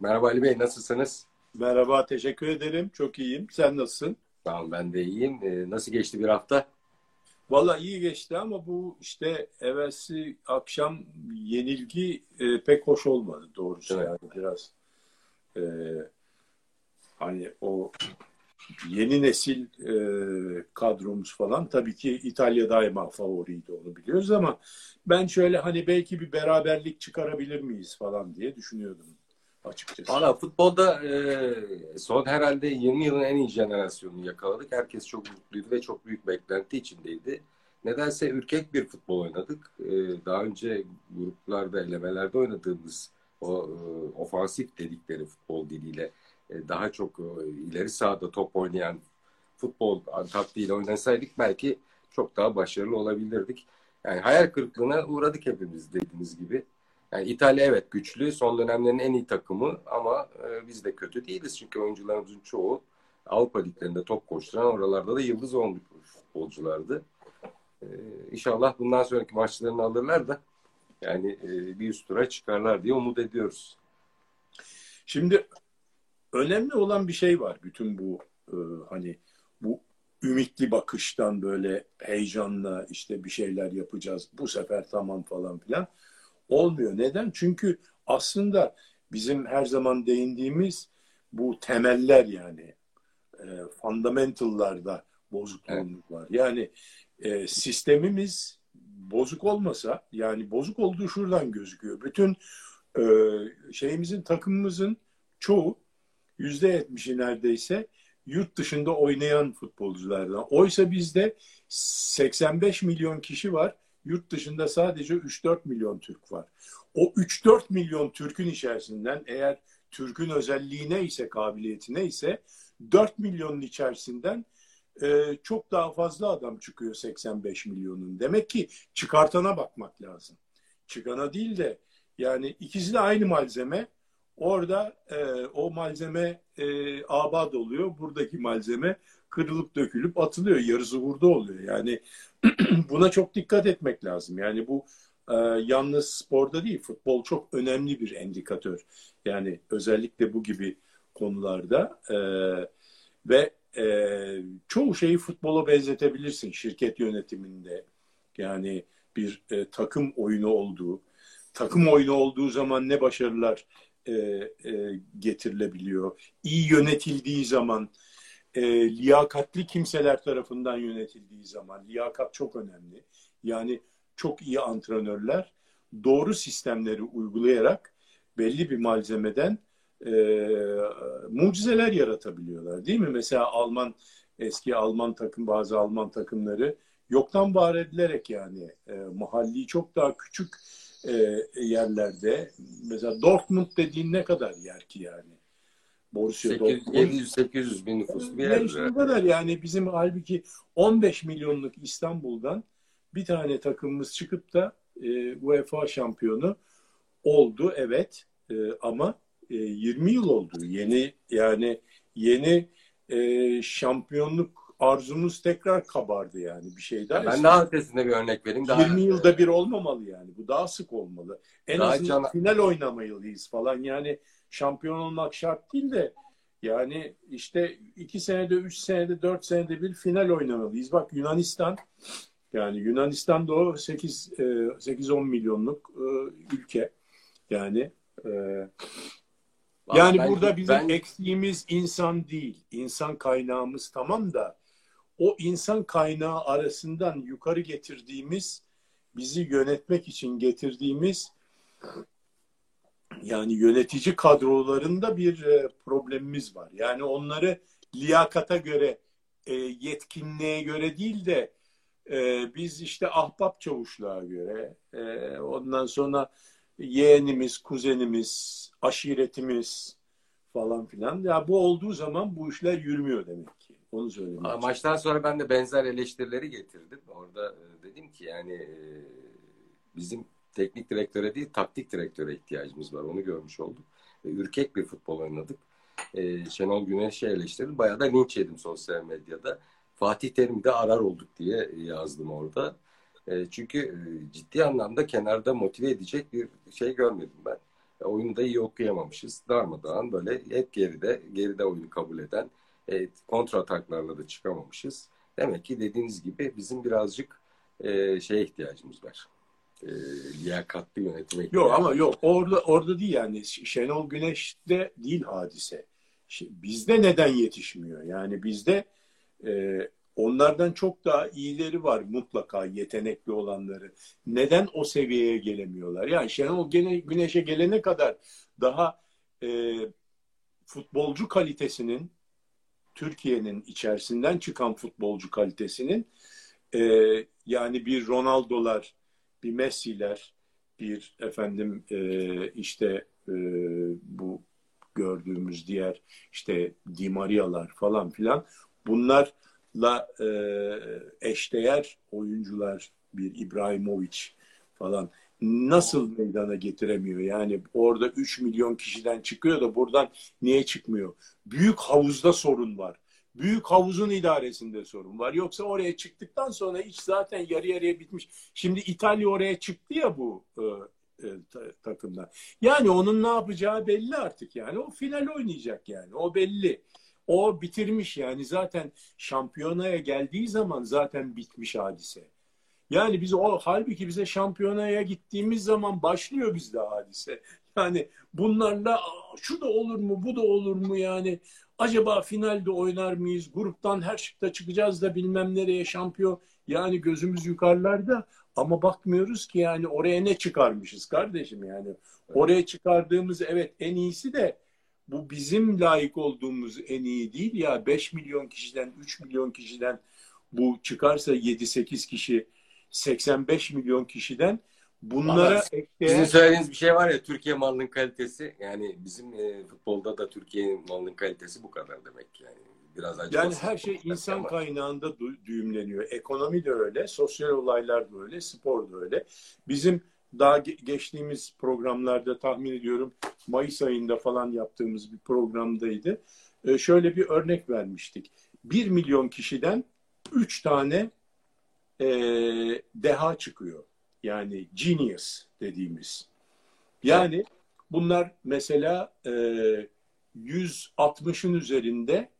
Merhaba Ali Bey, nasılsınız? Merhaba, teşekkür ederim. Çok iyiyim. Sen nasılsın? Tamam, ben de iyiyim. Ee, nasıl geçti bir hafta? Valla iyi geçti ama bu işte evvelsi akşam yenilgi e, pek hoş olmadı doğrusu. Evet. Yani biraz e, hani o yeni nesil e, kadromuz falan tabii ki İtalya daima favoriydi onu biliyoruz ama ben şöyle hani belki bir beraberlik çıkarabilir miyiz falan diye düşünüyordum açıkçası. Valla futbolda e, son herhalde 20 yılın en iyi jenerasyonunu yakaladık. Herkes çok mutluydu ve çok büyük beklenti içindeydi. Nedense ürkek bir futbol oynadık. E, daha önce gruplarda, elemelerde oynadığımız o e, ofansif dedikleri futbol diliyle e, daha çok e, ileri sahada top oynayan futbol taktiğiyle oynasaydık belki çok daha başarılı olabilirdik. Yani hayal kırıklığına uğradık hepimiz dediğiniz gibi. Yani İtalya evet güçlü, son dönemlerin en iyi takımı ama e, biz de kötü değiliz. Çünkü oyuncularımızın çoğu Avrupa liglerinde top koşturan, oralarda da yıldız olmuş futbolculardı. E, inşallah bundan sonraki maçlarını alırlar da yani e, bir üst tura çıkarlar diye umut ediyoruz. Şimdi önemli olan bir şey var bütün bu e, hani bu ümitli bakıştan böyle heyecanla işte bir şeyler yapacağız bu sefer tamam falan filan olmuyor. Neden? Çünkü aslında bizim her zaman değindiğimiz bu temeller yani e, fundamentallarda evet. var. Yani e, sistemimiz bozuk olmasa yani bozuk olduğu şuradan gözüküyor. Bütün e, şeyimizin takımımızın çoğu yüzde yetmişi neredeyse yurt dışında oynayan futbolculardan. Oysa bizde 85 milyon kişi var. Yurt dışında sadece 3-4 milyon Türk var. O 3-4 milyon Türk'ün içerisinden eğer Türk'ün özelliği neyse, kabiliyeti neyse 4 milyonun içerisinden e, çok daha fazla adam çıkıyor 85 milyonun. Demek ki çıkartana bakmak lazım. Çıkana değil de yani ikisi de aynı malzeme Orada e, o malzeme e, abad oluyor. Buradaki malzeme kırılıp dökülüp atılıyor. Yarısı burada oluyor. Yani buna çok dikkat etmek lazım. Yani bu e, yalnız sporda değil, futbol çok önemli bir endikatör. Yani özellikle bu gibi konularda e, ve e, çoğu şeyi futbola benzetebilirsin şirket yönetiminde. Yani bir e, takım oyunu olduğu, takım oyunu olduğu zaman ne başarılar e, e, getirilebiliyor. İyi yönetildiği zaman, e, liyakatli kimseler tarafından yönetildiği zaman, liyakat çok önemli. Yani çok iyi antrenörler doğru sistemleri uygulayarak belli bir malzemeden e, mucizeler yaratabiliyorlar değil mi? Mesela Alman eski Alman takım bazı Alman takımları yoktan var edilerek yani e, mahalli çok daha küçük e, yerlerde. Mesela Dortmund dediğin ne kadar yer ki yani? Borussia 700-800 bin nüfuslu bir yer. Yani bu kadar yani bizim halbuki 15 milyonluk İstanbul'dan bir tane takımımız çıkıp da e, UEFA şampiyonu oldu evet e, ama e, 20 yıl oldu. Yeni yani yeni e, şampiyonluk arzumuz tekrar kabardı yani bir şey daha. Ben daha ötesinde bir örnek vereyim. Daha 20 yılda bir olmamalı yani. Bu daha sık olmalı. En daha azından can... final oynamalıyız falan. Yani şampiyon olmak şart değil de yani işte iki senede, üç senede, dört senede bir final oynamalıyız. Bak Yunanistan yani Yunanistan da o 8 8-10 milyonluk e, ülke. Yani e, yani ben, burada bizim ben... eksiğimiz insan değil. İnsan kaynağımız tamam da o insan kaynağı arasından yukarı getirdiğimiz, bizi yönetmek için getirdiğimiz yani yönetici kadrolarında bir e, problemimiz var. Yani onları liyakata göre, e, yetkinliğe göre değil de e, biz işte ahbap çavuşluğa göre, ondan sonra yeğenimiz, kuzenimiz, aşiretimiz falan filan. Ya bu olduğu zaman bu işler yürümüyor demek. Onu söyleyeyim. Maçtan sonra ben de benzer eleştirileri getirdim. Orada e, dedim ki yani e, bizim teknik direktöre değil taktik direktöre ihtiyacımız var. Onu görmüş olduk. Ürkek bir futbol oynadık. E, Şenol Güneş'i eleştirdim. Bayağı da linç yedim sosyal medyada. Fatih Terim'i de arar olduk diye yazdım orada. Çünkü ciddi anlamda kenarda motive edecek bir şey görmedim ben. E, oyunu da iyi okuyamamışız. Darmadağın böyle hep geride, geride oyunu kabul eden e, kontra ataklarla da çıkamamışız. Demek ki dediğiniz gibi bizim birazcık e, şeye ihtiyacımız var. E, liyakatli yönetime ihtiyacımız Yok ama yok orada orada değil yani Şenol Güneş'te değil hadise. Bizde neden yetişmiyor? Yani bizde e, onlardan çok daha iyileri var mutlaka yetenekli olanları. Neden o seviyeye gelemiyorlar? Yani Şenol Güneş'e gelene kadar daha e, futbolcu kalitesinin Türkiye'nin içerisinden çıkan futbolcu kalitesinin e, yani bir Ronaldo'lar, bir Messi'ler, bir efendim e, işte e, bu gördüğümüz diğer işte Di Maria'lar falan filan bunlarla e, eşdeğer oyuncular bir İbrahimovic falan nasıl meydana getiremiyor? Yani orada 3 milyon kişiden çıkıyor da buradan niye çıkmıyor? Büyük havuzda sorun var. Büyük havuzun idaresinde sorun var. Yoksa oraya çıktıktan sonra iş zaten yarı yarıya bitmiş. Şimdi İtalya oraya çıktı ya bu e, e, takımdan. Yani onun ne yapacağı belli artık yani. O final oynayacak yani. O belli. O bitirmiş yani zaten şampiyonaya geldiği zaman zaten bitmiş hadise. Yani biz o halbuki bize şampiyonaya gittiğimiz zaman başlıyor bizde hadise. Yani bunlarla şu da olur mu bu da olur mu? Yani acaba finalde oynar mıyız? Gruptan her şıkta çıkacağız da bilmem nereye şampiyon. Yani gözümüz yukarılarda. Ama bakmıyoruz ki yani oraya ne çıkarmışız kardeşim yani. Oraya çıkardığımız evet en iyisi de bu bizim layık olduğumuz en iyi değil ya. 5 milyon kişiden 3 milyon kişiden bu çıkarsa 7-8 kişi 85 milyon kişiden bunlara ekleyen... Sizin söylediğiniz bir şey var ya Türkiye malının kalitesi yani bizim e, futbolda da Türkiye malının kalitesi bu kadar demek yani. Biraz acı yani her şey insan ama. kaynağında düğümleniyor. Ekonomi de öyle, sosyal olaylar da öyle, spor da öyle. Bizim daha geçtiğimiz programlarda tahmin ediyorum Mayıs ayında falan yaptığımız bir programdaydı. Ee, şöyle bir örnek vermiştik. Bir milyon kişiden üç tane e, deha çıkıyor. Yani genius dediğimiz. Yani bunlar mesela e, 160'ın üzerinde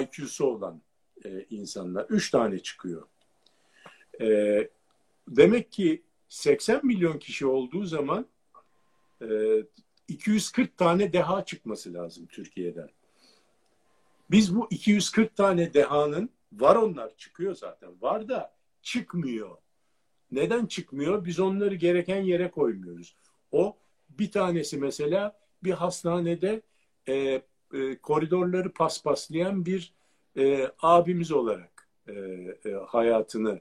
IQ'su olan e, insanlar. Üç tane çıkıyor. E, demek ki 80 milyon kişi olduğu zaman e, 240 tane deha çıkması lazım Türkiye'den. Biz bu 240 tane dehanın var onlar çıkıyor zaten. Var da çıkmıyor. Neden çıkmıyor? Biz onları gereken yere koymuyoruz. O bir tanesi mesela bir hastanede e, e, koridorları paspaslayan bir e, abimiz olarak e, e, hayatını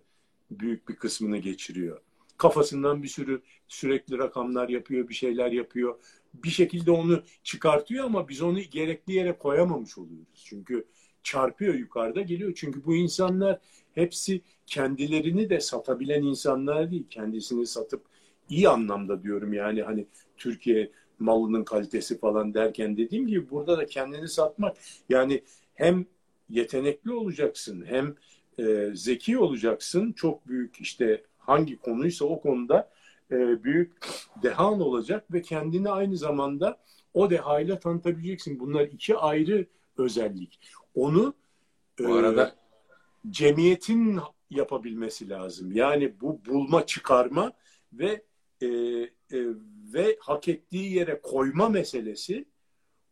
büyük bir kısmını geçiriyor. Kafasından bir sürü sürekli rakamlar yapıyor, bir şeyler yapıyor. Bir şekilde onu çıkartıyor ama biz onu gerekli yere koyamamış oluyoruz. Çünkü çarpıyor yukarıda geliyor. Çünkü bu insanlar hepsi kendilerini de satabilen insanlar değil. Kendisini satıp iyi anlamda diyorum yani hani Türkiye malının kalitesi falan derken dediğim gibi burada da kendini satmak yani hem yetenekli olacaksın hem e, zeki olacaksın çok büyük işte hangi konuysa o konuda e, büyük dehan olacak ve kendini aynı zamanda o dehayla tanıtabileceksin. Bunlar iki ayrı özellik. Onu bu e, arada cemiyetin yapabilmesi lazım. Yani bu bulma, çıkarma ve e, e, ve hak ettiği yere koyma meselesi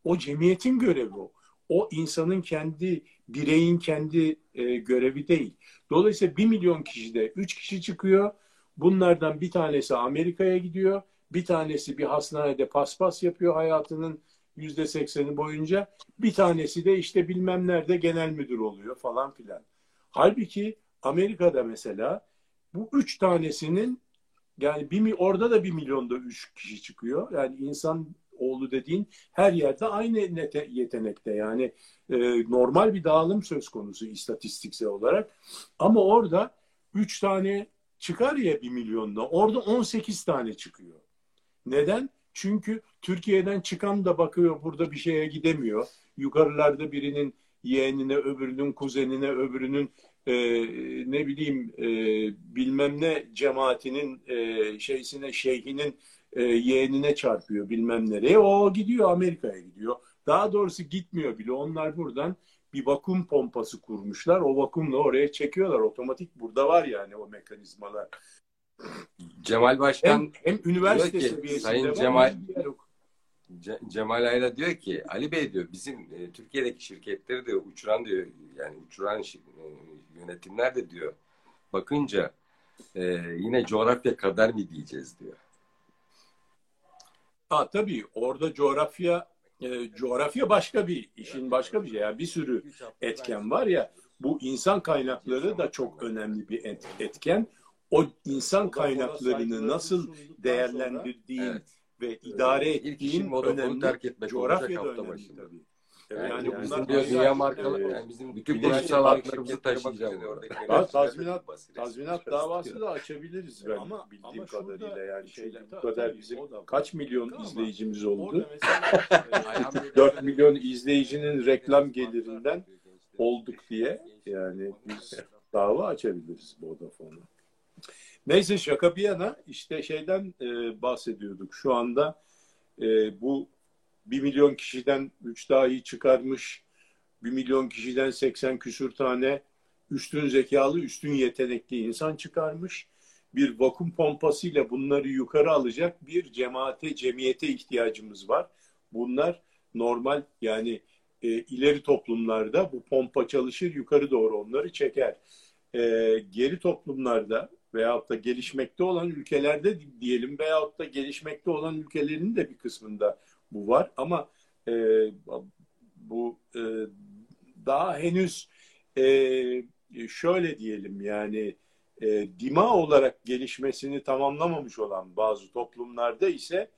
o cemiyetin görevi o. O insanın kendi bireyin kendi e, görevi değil. Dolayısıyla bir milyon kişide üç kişi çıkıyor. Bunlardan bir tanesi Amerika'ya gidiyor. Bir tanesi bir hastanede paspas yapıyor hayatının yüzde sekseni boyunca. Bir tanesi de işte bilmem nerede genel müdür oluyor falan filan. Halbuki Amerika'da mesela bu üç tanesinin yani bir, orada da bir milyonda üç kişi çıkıyor. Yani insan oğlu dediğin her yerde aynı yetenekte. Yani e, normal bir dağılım söz konusu istatistiksel olarak. Ama orada üç tane çıkar ya bir milyonda. Orada 18 tane çıkıyor. Neden? Çünkü Türkiye'den çıkan da bakıyor burada bir şeye gidemiyor. Yukarılarda birinin yeğenine, öbürünün kuzenine, öbürünün e, ne bileyim e, bilmem ne cemaatinin e, şeysine, şeyhinin e, yeğenine çarpıyor bilmem nereye. O gidiyor Amerika'ya gidiyor. Daha doğrusu gitmiyor bile. Onlar buradan bir vakum pompası kurmuşlar. O vakumla oraya çekiyorlar. Otomatik burada var yani o mekanizmalar. Cemal Başkan Hem, hem üniversite ki, seviyesinde Sayın var, Cemal- Ce- Cemal Ayla diyor ki Ali Bey diyor bizim e, Türkiye'deki şirketleri diyor uçuran diyor yani uçuran şi- e, yönetimler de diyor bakınca e, yine coğrafya kadar mı diyeceğiz diyor. Ha, tabii orada coğrafya e, coğrafya başka bir işin başka bir şey. Yani bir sürü etken var ya bu insan kaynakları da çok önemli bir et- etken. O insan kaynaklarını nasıl değerlendirdiğin Evet. Ve idare İlk ettiğin önemli. terk etmek Coğrafya da önemli başında. tabii. Yani, Yani bizim bunlar diyor ayrı dünya markalı e, yani bizim bütün kurumsal haklarımızı Ha, yöneticiler tazminat, tazminat davası da açabiliriz ben Ama- bildiğim ama kadarıyla yani. şeyler- bu kadar bizim kaç milyon Ama izleyicimiz Orada oldu? mesela 4 milyon izleyicinin reklam gelirinden olduk diye yani biz dava açabiliriz Vodafone'a. Neyse şaka bir yana işte şeyden e, bahsediyorduk. Şu anda e, bu 1 milyon kişiden 3 dahi çıkarmış, 1 milyon kişiden 80 küsür tane üstün zekalı, üstün yetenekli insan çıkarmış. Bir vakum pompasıyla bunları yukarı alacak bir cemaate, cemiyete ihtiyacımız var. Bunlar normal yani e, ileri toplumlarda bu pompa çalışır yukarı doğru onları çeker. E, geri toplumlarda veyahut da gelişmekte olan ülkelerde diyelim veyahut da gelişmekte olan ülkelerin de bir kısmında bu var ama e, bu e, daha henüz e, şöyle diyelim yani e, dima olarak gelişmesini tamamlamamış olan bazı toplumlarda ise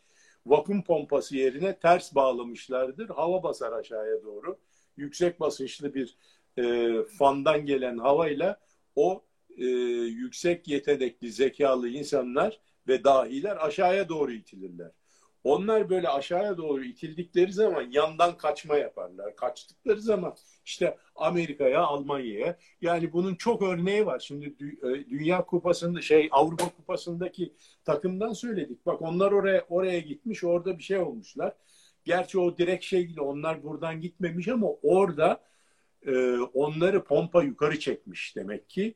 vakum pompası yerine ters bağlamışlardır. Hava basar aşağıya doğru. Yüksek basınçlı bir e, fandan gelen havayla o e, yüksek yetenekli, zekalı insanlar ve dahiler aşağıya doğru itilirler. Onlar böyle aşağıya doğru itildikleri zaman yandan kaçma yaparlar. Kaçtıkları zaman işte Amerika'ya, Almanya'ya yani bunun çok örneği var. Şimdi e, Dünya Kupası'nda şey Avrupa Kupası'ndaki takımdan söyledik. Bak onlar oraya oraya gitmiş, orada bir şey olmuşlar. Gerçi o direkt şey değil, onlar buradan gitmemiş ama orada e, onları pompa yukarı çekmiş demek ki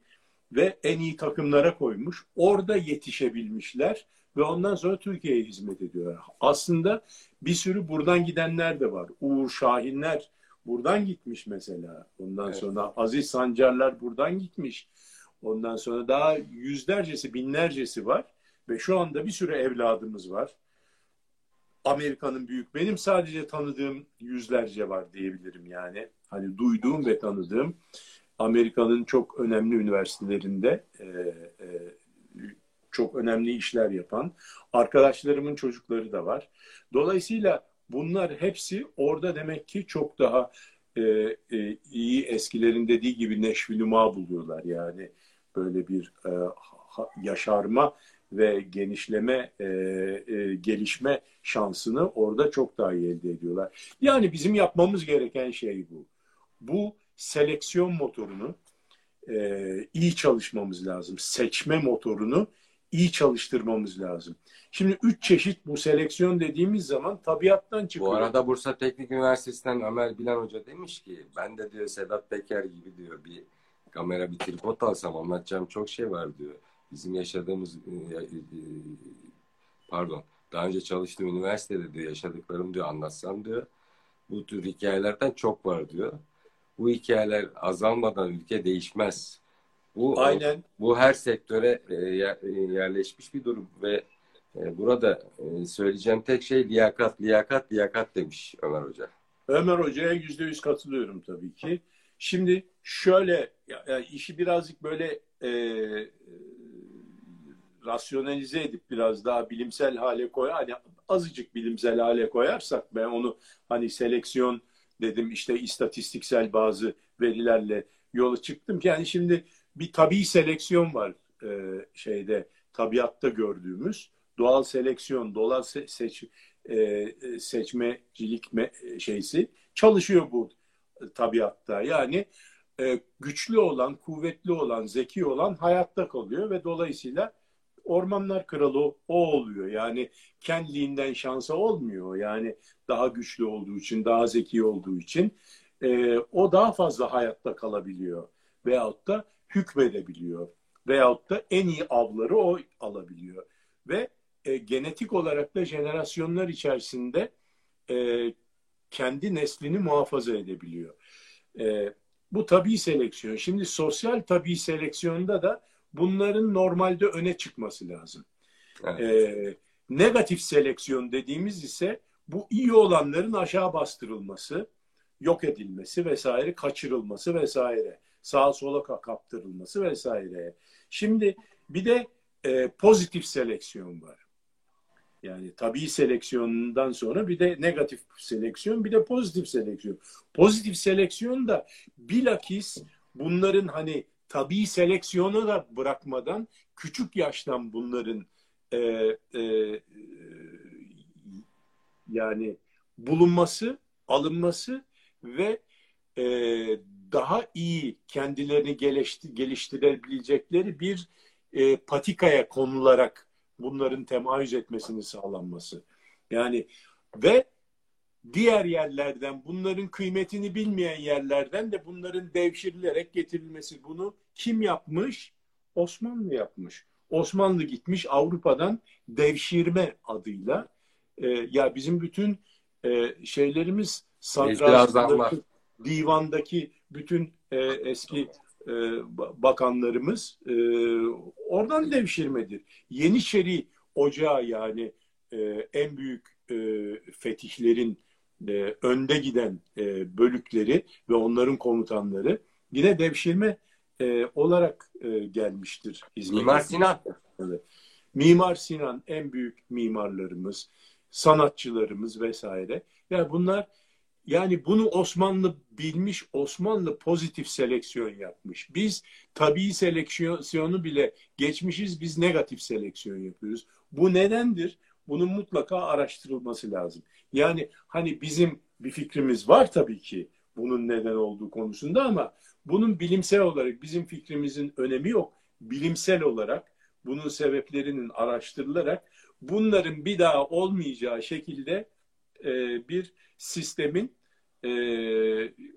ve en iyi takımlara koymuş. Orada yetişebilmişler ve ondan sonra Türkiye'ye hizmet ediyorlar. Aslında bir sürü buradan gidenler de var. Uğur Şahinler buradan gitmiş mesela. Ondan Evet. sonra Aziz Sancarlar buradan gitmiş. Ondan sonra daha yüzlercesi, binlercesi var ve şu anda bir sürü evladımız var. Amerika'nın büyük. Benim sadece tanıdığım yüzlerce var diyebilirim yani. Hani duyduğum ve tanıdığım Amerika'nın çok önemli üniversitelerinde e, e, çok önemli işler yapan arkadaşlarımın çocukları da var. Dolayısıyla bunlar hepsi orada demek ki çok daha e, e, iyi eskilerin dediği gibi neşviluma buluyorlar. Yani böyle bir e, ha- yaşarma ve genişleme, e, e, gelişme şansını orada çok daha iyi elde ediyorlar. Yani bizim yapmamız gereken şey bu. Bu seleksiyon motorunu e, iyi çalışmamız lazım. Seçme motorunu iyi çalıştırmamız lazım. Şimdi üç çeşit bu seleksiyon dediğimiz zaman tabiattan çıkıyor. Bu arada Bursa Teknik Üniversitesi'nden Ömer Bilen Hoca demiş ki ben de diyor Sedat Peker gibi diyor bir kamera bir tripod alsam anlatacağım çok şey var diyor. Bizim yaşadığımız e, e, pardon daha önce çalıştığım üniversitede diyor yaşadıklarım diyor anlatsam diyor. Bu tür hikayelerden çok var diyor. Bu hikayeler azalmadan ülke değişmez. Bu Aynen. bu her sektöre e, e, yerleşmiş bir durum ve e, burada söyleyeceğim tek şey liyakat, liyakat, liyakat demiş Ömer Hoca. Ömer Hoca'ya yüzde yüz katılıyorum tabii ki. Şimdi şöyle ya, ya işi birazcık böyle e, rasyonalize edip biraz daha bilimsel hale koy hani azıcık bilimsel hale koyarsak ben onu hani seleksiyon dedim işte istatistiksel bazı verilerle yola çıktım. Yani şimdi bir tabii seleksiyon var e, şeyde tabiatta gördüğümüz doğal seleksiyon, doğal se- seç, e, e, seçmecilik me- şeysi çalışıyor bu tabiatta. Yani e, güçlü olan, kuvvetli olan, zeki olan hayatta kalıyor ve dolayısıyla ormanlar kralı o, oluyor. Yani kendiliğinden şansa olmuyor. Yani daha güçlü olduğu için, daha zeki olduğu için e, o daha fazla hayatta kalabiliyor. Veyahut da hükmedebiliyor. Veyahut da en iyi avları o alabiliyor. Ve e, genetik olarak da jenerasyonlar içerisinde e, kendi neslini muhafaza edebiliyor. E, bu tabii seleksiyon. Şimdi sosyal tabii seleksiyonda da bunların normalde öne çıkması lazım. Evet. E, negatif seleksiyon dediğimiz ise bu iyi olanların aşağı bastırılması, yok edilmesi vesaire, kaçırılması vesaire, sağa sola kaptırılması vesaire. Şimdi bir de e, pozitif seleksiyon var. Yani tabii seleksiyondan sonra bir de negatif seleksiyon, bir de pozitif seleksiyon. Pozitif seleksiyon da bilakis bunların hani tabii seleksiyona da bırakmadan küçük yaştan bunların e, e, yani bulunması, alınması ve e, daha iyi kendilerini geliştir, geliştirebilecekleri bir e, patikaya konularak bunların temayüz etmesini sağlanması. Yani ve diğer yerlerden bunların kıymetini bilmeyen yerlerden de bunların devşirilerek getirilmesi. Bunu kim yapmış? Osmanlı yapmış. Osmanlı gitmiş Avrupa'dan devşirme adıyla e, ya bizim bütün e, şeylerimiz sadrazamlar, divandaki bütün e, eski e, bakanlarımız e, oradan devşirmedir. Yeniçeri Ocağı yani e, en büyük e, fetihlerin e, önde giden e, bölükleri ve onların komutanları yine devşirme e, olarak e, gelmiştir. İzmir'de. Mimar Sinan. Evet. Mimar Sinan en büyük mimarlarımız, sanatçılarımız vesaire. Yani bunlar yani bunu Osmanlı bilmiş, Osmanlı pozitif seleksiyon yapmış. Biz tabii seleksiyonu bile geçmişiz, biz negatif seleksiyon yapıyoruz. Bu nedendir? Bunun mutlaka araştırılması lazım. Yani hani bizim bir fikrimiz var tabii ki bunun neden olduğu konusunda ama bunun bilimsel olarak bizim fikrimizin önemi yok. Bilimsel olarak bunun sebeplerinin araştırılarak bunların bir daha olmayacağı şekilde e, bir sistemin e,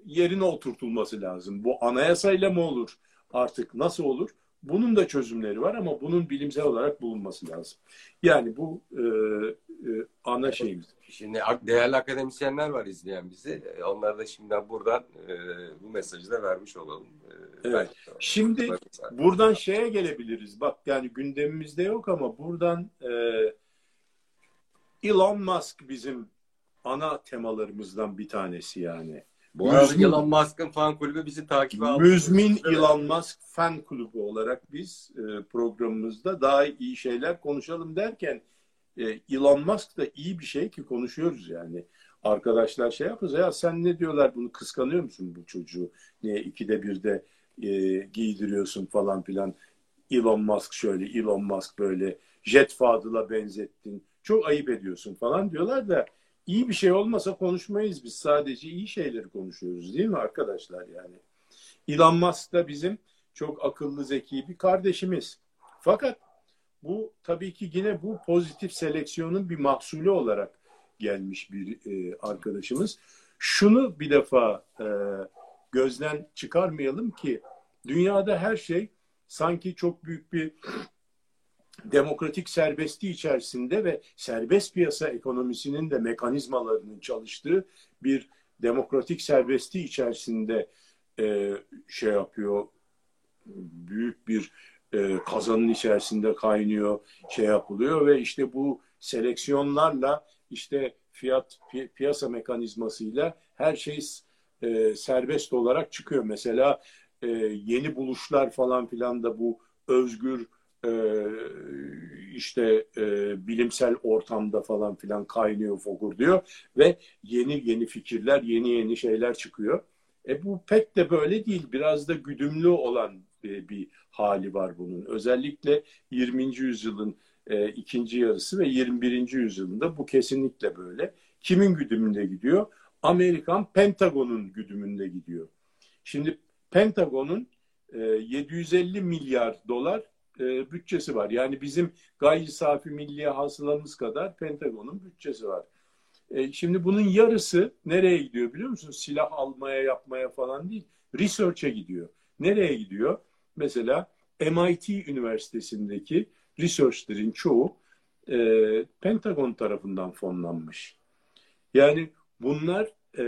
yerine oturtulması lazım. Bu anayasayla mı olur artık nasıl olur? Bunun da çözümleri var ama bunun bilimsel olarak bulunması lazım. Yani bu e, e, ana şeyimiz. Şimdi değerli akademisyenler var izleyen bizi. E, onlara da şimdiden buradan e, bu mesajı da vermiş olalım. E, evet. Şimdi buradan şeye gelebiliriz. Bak yani gündemimizde yok ama buradan e, Elon Musk bizim ana temalarımızdan bir tanesi yani. Bu Müzmin, Elon Musk'ın fan kulübü bizi takip aldı. Müzmin Elon Musk fan kulübü olarak biz e, programımızda daha iyi şeyler konuşalım derken e, Elon Musk da iyi bir şey ki konuşuyoruz yani. Arkadaşlar şey yapıyoruz ya sen ne diyorlar bunu kıskanıyor musun bu çocuğu? Niye ikide bir de e, giydiriyorsun falan filan. Elon Musk şöyle, Elon Musk böyle. Jet Fadıl'a benzettin. Çok ayıp ediyorsun falan diyorlar da iyi bir şey olmasa konuşmayız biz. Sadece iyi şeyleri konuşuyoruz değil mi arkadaşlar yani? Elon Musk da bizim çok akıllı, zeki bir kardeşimiz. Fakat bu tabii ki yine bu pozitif seleksiyonun bir mahsulü olarak gelmiş bir e, arkadaşımız. Şunu bir defa e, gözden çıkarmayalım ki dünyada her şey sanki çok büyük bir demokratik serbestliği içerisinde ve serbest piyasa ekonomisinin de mekanizmalarının çalıştığı bir demokratik serbestliği içerisinde e, şey yapıyor büyük bir e, kazanın içerisinde kaynıyor şey yapılıyor ve işte bu seleksiyonlarla işte fiyat pi, piyasa mekanizmasıyla her şey e, serbest olarak çıkıyor. Mesela e, yeni buluşlar falan filan da bu özgür işte e, bilimsel ortamda falan filan kaynıyor fokur diyor ve yeni yeni fikirler, yeni yeni şeyler çıkıyor. E bu pek de böyle değil. Biraz da güdümlü olan bir, bir hali var bunun. Özellikle 20. yüzyılın e, ikinci yarısı ve 21. yüzyılında bu kesinlikle böyle. Kimin güdümünde gidiyor? Amerikan Pentagon'un güdümünde gidiyor. Şimdi Pentagon'un e, 750 milyar dolar e, bütçesi var. Yani bizim gayri safi milli hasılamız kadar Pentagon'un bütçesi var. E, şimdi bunun yarısı nereye gidiyor biliyor musun? Silah almaya yapmaya falan değil. Research'e gidiyor. Nereye gidiyor? Mesela MIT Üniversitesi'ndeki researchlerin çoğu e, Pentagon tarafından fonlanmış. Yani bunlar e,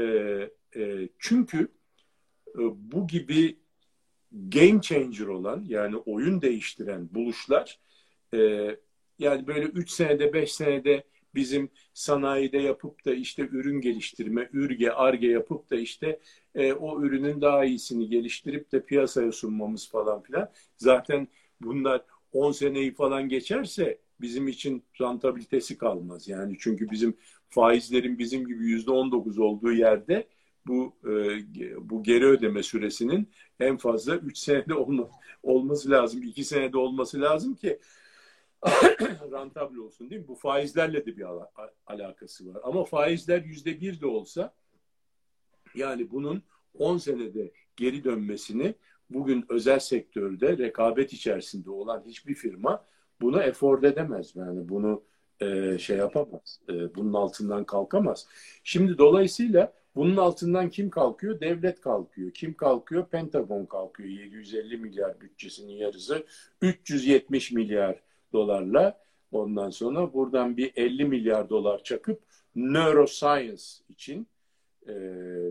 e, çünkü e, bu gibi game changer olan yani oyun değiştiren buluşlar e, yani böyle 3 senede 5 senede bizim sanayide yapıp da işte ürün geliştirme, ürge, arge yapıp da işte e, o ürünün daha iyisini geliştirip de piyasaya sunmamız falan filan. Zaten bunlar 10 seneyi falan geçerse bizim için rentabilitesi kalmaz. Yani çünkü bizim faizlerin bizim gibi yüzde 19 olduğu yerde bu e, bu geri ödeme süresinin en fazla 3 senede olma, olması lazım. 2 senede olması lazım ki rentable olsun değil mi? Bu faizlerle de bir al alakası var. Ama faizler yüzde bir de olsa yani bunun 10 senede geri dönmesini bugün özel sektörde rekabet içerisinde olan hiçbir firma bunu effort edemez. Yani bunu e, şey yapamaz. E, bunun altından kalkamaz. Şimdi dolayısıyla bunun altından kim kalkıyor? Devlet kalkıyor. Kim kalkıyor? Pentagon kalkıyor. 750 milyar bütçesinin yarısı 370 milyar dolarla ondan sonra buradan bir 50 milyar dolar çakıp neuroscience için e,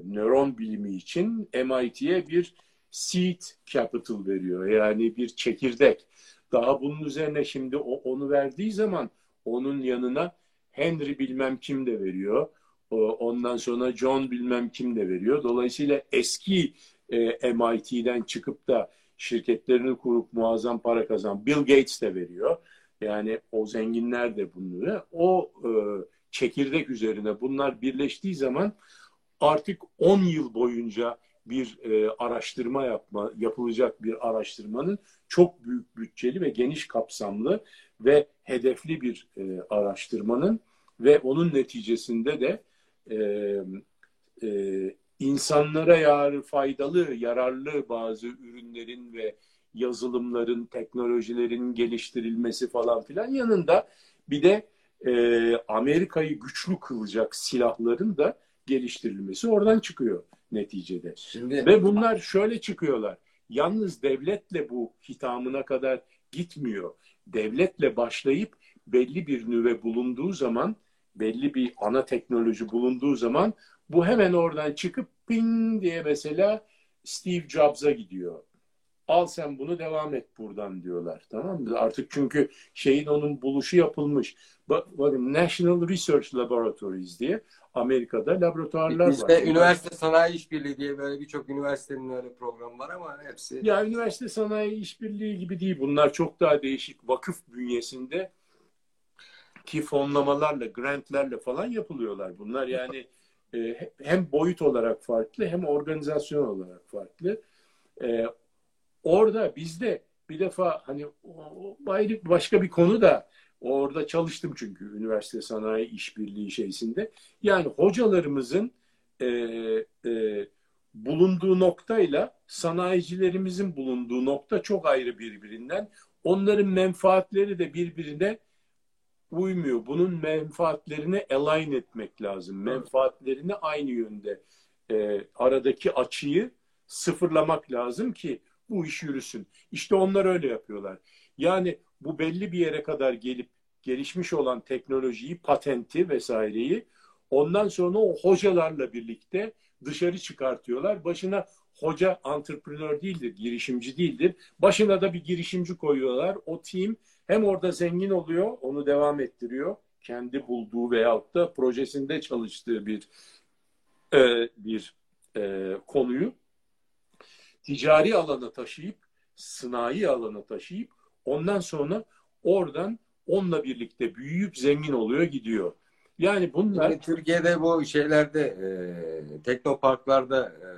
nöron bilimi için MIT'ye bir seed capital veriyor. Yani bir çekirdek. Daha bunun üzerine şimdi o, onu verdiği zaman onun yanına Henry bilmem kim de veriyor. Ondan sonra John bilmem kim de veriyor. Dolayısıyla eski e, MIT'den çıkıp da şirketlerini kurup muazzam para kazan Bill Gates de veriyor. Yani o zenginler de bunları. O e, çekirdek üzerine bunlar birleştiği zaman artık 10 yıl boyunca bir e, araştırma yapma yapılacak bir araştırmanın çok büyük bütçeli ve geniş kapsamlı ve hedefli bir e, araştırmanın ve onun neticesinde de e, e, insanlara yar, faydalı, yararlı bazı ürünlerin ve yazılımların, teknolojilerin geliştirilmesi falan filan yanında bir de e, Amerika'yı güçlü kılacak silahların da geliştirilmesi oradan çıkıyor neticede. Şimdi... Ve bunlar şöyle çıkıyorlar. Yalnız devletle bu hitamına kadar gitmiyor. Devletle başlayıp belli bir nüve bulunduğu zaman, belli bir ana teknoloji bulunduğu zaman bu hemen oradan çıkıp ping diye mesela Steve Jobs'a gidiyor al sen bunu devam et buradan diyorlar. Tamam mı? Artık çünkü şeyin onun buluşu yapılmış. Bakın National Research Laboratories diye Amerika'da laboratuvarlar Bizde var. Bizde üniversite sanayi işbirliği diye böyle birçok üniversitenin öyle programı var ama hepsi... Ya üniversite sanayi işbirliği gibi değil. Bunlar çok daha değişik vakıf bünyesinde ki fonlamalarla, grantlerle falan yapılıyorlar. Bunlar yani e, hem boyut olarak farklı hem organizasyon olarak farklı. E, orada bizde bir defa hani ayrı başka bir konu da orada çalıştım çünkü üniversite sanayi işbirliği şeysinde. Yani hocalarımızın e, e, bulunduğu noktayla sanayicilerimizin bulunduğu nokta çok ayrı birbirinden. Onların menfaatleri de birbirine uymuyor. Bunun menfaatlerini align etmek lazım. Menfaatlerini aynı yönde e, aradaki açıyı sıfırlamak lazım ki bu iş yürüsün. İşte onlar öyle yapıyorlar. Yani bu belli bir yere kadar gelip gelişmiş olan teknolojiyi, patenti vesaireyi ondan sonra o hocalarla birlikte dışarı çıkartıyorlar. Başına hoca entrepreneur değildir, girişimci değildir. Başına da bir girişimci koyuyorlar. O team hem orada zengin oluyor, onu devam ettiriyor. Kendi bulduğu veyahut da projesinde çalıştığı bir e, bir e, konuyu ticari alana taşıyıp, sınai alana taşıyıp ondan sonra oradan onunla birlikte büyüyüp zengin oluyor gidiyor. Yani bunlar... Yani Türkiye'de bu şeylerde e, teknoparklarda e,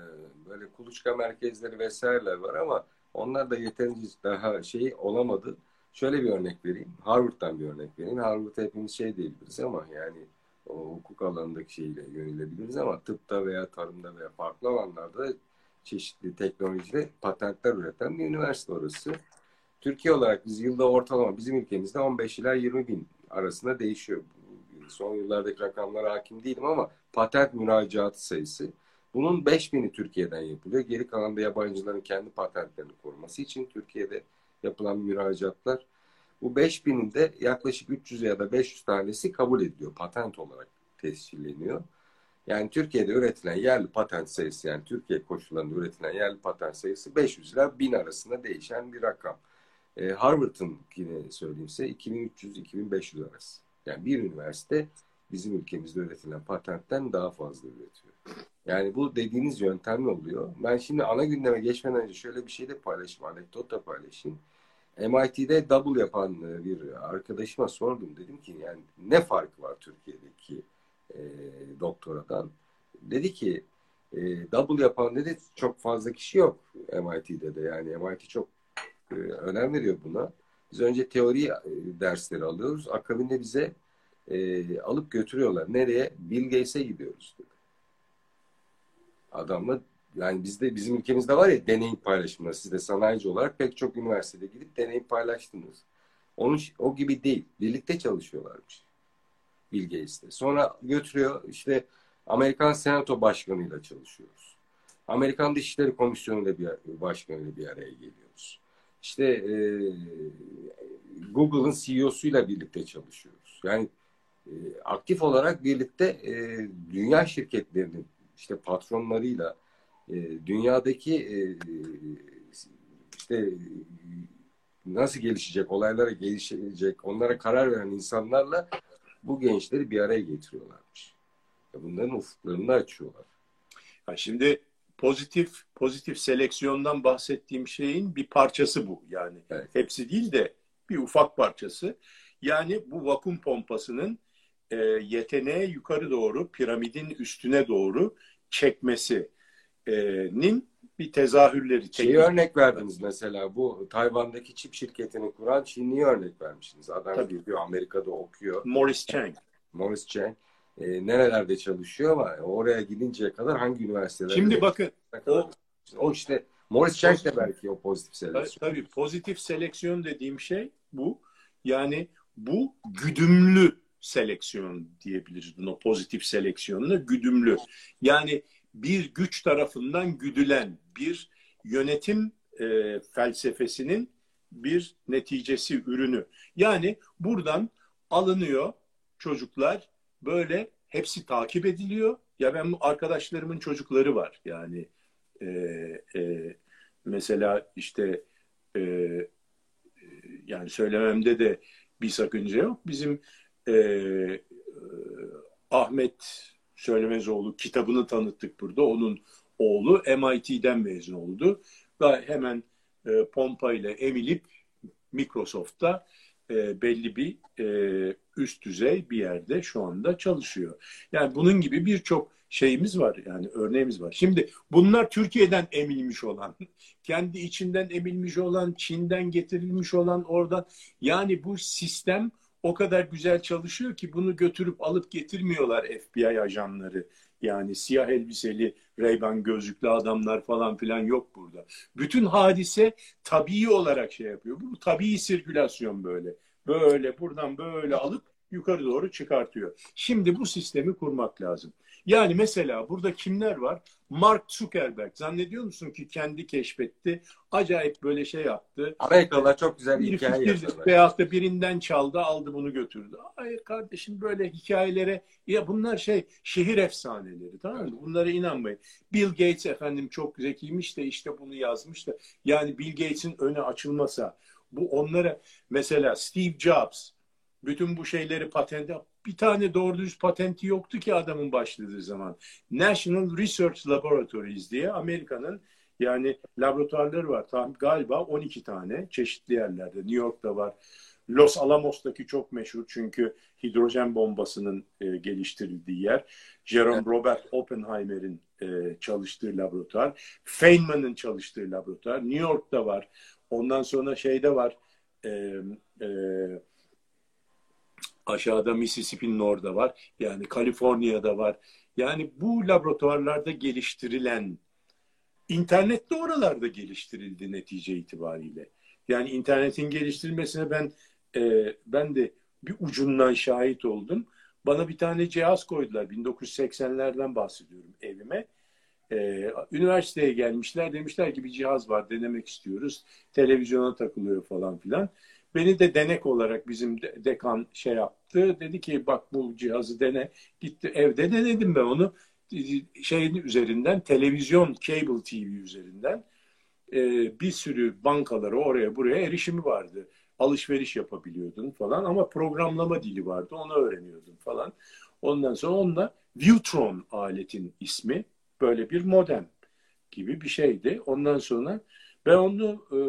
böyle kuluçka merkezleri vesaireler var ama onlar da yeterince daha şey olamadı. Şöyle bir örnek vereyim. Harvard'dan bir örnek vereyim. Harvard hepimiz şey diyebiliriz ama yani o hukuk alanındaki şeyle yönelebiliriz ama tıpta veya tarımda veya farklı alanlarda çeşitli teknolojide patentler üreten bir üniversite orası. Türkiye olarak biz yılda ortalama bizim ülkemizde 15 ila 20 bin arasında değişiyor. Son yıllardaki rakamlara hakim değilim ama patent müracaatı sayısı. Bunun 5 bini Türkiye'den yapılıyor. Geri kalan da yabancıların kendi patentlerini koruması için Türkiye'de yapılan müracaatlar. Bu 5 binin de yaklaşık 300 ya da 500 tanesi kabul ediliyor. Patent olarak tescilleniyor. Yani Türkiye'de üretilen yerli patent sayısı yani Türkiye koşullarında üretilen yerli patent sayısı 500 ile 1000 arasında değişen bir rakam. E, Harvard'ın yine söyleyeyim size 2300-2500 arası. Yani bir üniversite bizim ülkemizde üretilen patentten daha fazla üretiyor. Yani bu dediğiniz yöntemle oluyor. Ben şimdi ana gündeme geçmeden önce şöyle bir şey de paylaşayım, anekdot da paylaşayım. MIT'de double yapan e, bir arkadaşıma sordum. Dedim ki yani ne farkı var Türkiye'deki e, doktoradan? Dedi ki e, double yapan dedi çok fazla kişi yok MIT'de de. Yani MIT çok e, önem veriyor buna. Biz önce teori e, dersleri alıyoruz. Akabinde bize e, alıp götürüyorlar. Nereye? Bill Gates'e gidiyoruz. Dedi. Adamla yani bizde bizim ülkemizde var ya deneyim paylaşımları. Siz de sanayici olarak pek çok üniversitede gidip deneyim paylaştınız. Onun o gibi değil. Birlikte çalışıyorlarmış. Bill Gates'te. Sonra götürüyor işte Amerikan Senato Başkanı'yla çalışıyoruz. Amerikan Dışişleri Komisyonu'yla bir başkanıyla bir araya geliyoruz. İşte e, Google'ın CEO'suyla birlikte çalışıyoruz. Yani e, aktif olarak birlikte e, dünya şirketlerinin işte patronlarıyla e, dünyadaki e, işte nasıl gelişecek, olaylara gelişecek, onlara karar veren insanlarla bu gençleri bir araya getiriyorlarmış. Bunların ufuklarını açıyorlar. Ha şimdi pozitif pozitif seleksiyondan bahsettiğim şeyin bir parçası bu. Yani evet. hepsi değil de bir ufak parçası. Yani bu vakum pompasının e, yeteneğe yukarı doğru piramidin üstüne doğru çekmesinin bir tezahürleri. Şeyi örnek verdiniz mesela bu Tayvan'daki çip şirketini kuran Çinli'yi örnek vermişsiniz. Adam Tabii. gidiyor Amerika'da okuyor. Morris Chang. Morris Chang. E, nerelerde çalışıyor ama oraya gidinceye kadar hangi üniversitelerde? Şimdi bakın o, o işte Morris Chang de belki o pozitif seleksiyon. Tabii pozitif seleksiyon dediğim şey bu. Yani bu güdümlü seleksiyon diyebiliriz buna pozitif seleksiyonla güdümlü. Yani bir güç tarafından güdülen bir yönetim e, felsefesinin bir neticesi, ürünü. Yani buradan alınıyor çocuklar böyle hepsi takip ediliyor. Ya ben arkadaşlarımın çocukları var. Yani e, e, mesela işte e, yani söylememde de bir sakınca yok. Bizim e, Ahmet Söylemezoğlu kitabını tanıttık burada. Onun oğlu MIT'den mezun oldu. Ve hemen e, pompa emilip Microsoft'ta e, belli bir e, üst düzey bir yerde şu anda çalışıyor. Yani bunun gibi birçok şeyimiz var yani örneğimiz var. Şimdi bunlar Türkiye'den emilmiş olan, kendi içinden emilmiş olan, Çin'den getirilmiş olan oradan yani bu sistem o kadar güzel çalışıyor ki bunu götürüp alıp getirmiyorlar FBI ajanları. Yani siyah elbiseli, Ray-Ban gözlüklü adamlar falan filan yok burada. Bütün hadise tabii olarak şey yapıyor. Bu tabii sirkülasyon böyle. Böyle buradan böyle alıp yukarı doğru çıkartıyor. Şimdi bu sistemi kurmak lazım. Yani mesela burada kimler var? Mark Zuckerberg. Zannediyor musun ki kendi keşfetti? Acayip böyle şey yaptı. Amerikalılar çok güzel bir hikaye yazıyorlar. Veyahut da birinden çaldı, aldı bunu götürdü. Hayır kardeşim böyle hikayelere ya bunlar şey şehir efsaneleri tamam mı? Bunlara inanmayın. Bill Gates efendim çok zekiymiş de işte bunu yazmış da. Yani Bill Gates'in önü açılmasa bu onlara mesela Steve Jobs bütün bu şeyleri patent bir tane doğru düz patenti yoktu ki adamın başladığı zaman. National Research Laboratories diye Amerika'nın yani laboratuvarları var. Tam galiba 12 tane çeşitli yerlerde. New York'ta var. Los Alamos'taki çok meşhur çünkü hidrojen bombasının e, geliştirildiği yer. Jerome Robert Oppenheimer'in e, çalıştığı laboratuvar. Feynman'ın çalıştığı laboratuvar. New York'ta var. Ondan sonra şeyde var. E, e, Aşağıda Mississippi'nin orada var. Yani Kaliforniya'da var. Yani bu laboratuvarlarda geliştirilen internette oralarda geliştirildi netice itibariyle. Yani internetin geliştirilmesine ben e, ben de bir ucundan şahit oldum. Bana bir tane cihaz koydular. 1980'lerden bahsediyorum evime. Ee, üniversiteye gelmişler. Demişler ki bir cihaz var denemek istiyoruz. Televizyona takılıyor falan filan. Beni de denek olarak bizim dekan şey yaptı. Dedi ki bak bu cihazı dene. Gitti evde denedim ben onu. Şeyin üzerinden televizyon, cable TV üzerinden e, bir sürü bankalara oraya buraya erişimi vardı. Alışveriş yapabiliyordun falan ama programlama dili vardı. Onu öğreniyordun falan. Ondan sonra onunla Viewtron aletin ismi böyle bir modem gibi bir şeydi. Ondan sonra ben onu e,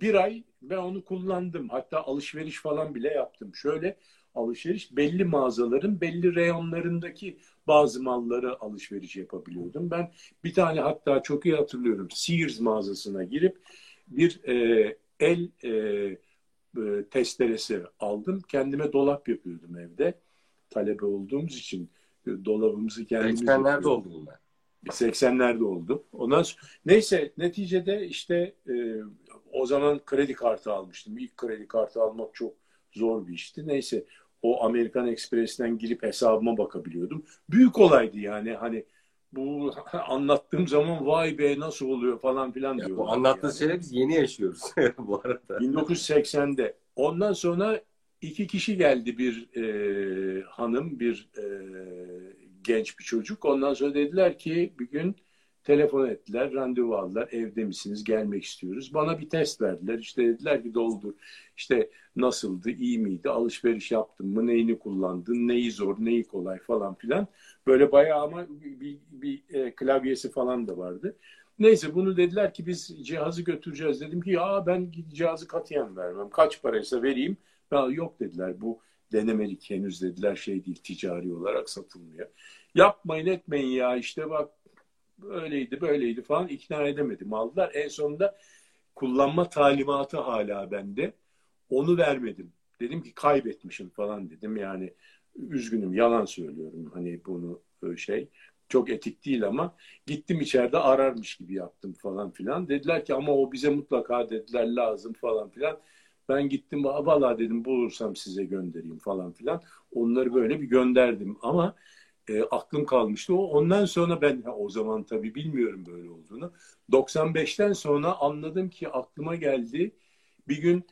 bir ay ben onu kullandım. Hatta alışveriş falan bile yaptım. Şöyle alışveriş belli mağazaların belli reyonlarındaki bazı malları alışveriş yapabiliyordum. Ben bir tane hatta çok iyi hatırlıyorum Sears mağazasına girip bir e, el e, e, testeresi aldım. Kendime dolap yapıyordum evde. Talebe olduğumuz için e, dolabımızı kendimiz 80'lerde oldu bunlar. 80'lerde oldu. Ondan sonra, neyse neticede işte e, o zaman kredi kartı almıştım. İlk kredi kartı almak çok zor bir işti. Neyse o Amerikan Express'ten girip hesabıma bakabiliyordum. Büyük olaydı yani hani bu anlattığım zaman vay be nasıl oluyor falan filan diyor. Bu anlattığın yani. şeyleri biz yeni yaşıyoruz bu arada. 1980'de. Ondan sonra iki kişi geldi bir e, hanım, bir e, genç bir çocuk. Ondan sonra dediler ki bir gün telefon ettiler, randevu aldılar. Evde misiniz? Gelmek istiyoruz. Bana bir test verdiler. İşte dediler ki doldur. İşte nasıldı, iyi miydi, alışveriş yaptın mı, neyini kullandın, neyi zor, neyi kolay falan filan. Böyle bayağı ama bir, bir, bir e, klavyesi falan da vardı. Neyse bunu dediler ki biz cihazı götüreceğiz. Dedim ki ya ben cihazı katiyen vermem. Kaç paraysa vereyim. Ya, yok dediler bu denemelik henüz dediler şey değil ticari olarak satılmıyor. Yapmayın etmeyin ya işte bak öyleydi böyleydi falan ikna edemedim. Aldılar. En sonunda kullanma talimatı hala bende. Onu vermedim. Dedim ki kaybetmişim falan dedim. Yani üzgünüm yalan söylüyorum hani bunu e, şey çok etik değil ama gittim içeride ararmış gibi yaptım falan filan. Dediler ki ama o bize mutlaka dediler lazım falan filan. Ben gittim valla dedim bulursam size göndereyim falan filan. Onları böyle bir gönderdim ama e, aklım kalmıştı. O ondan sonra ben o zaman tabii bilmiyorum böyle olduğunu. 95'ten sonra anladım ki aklıma geldi. Bir gün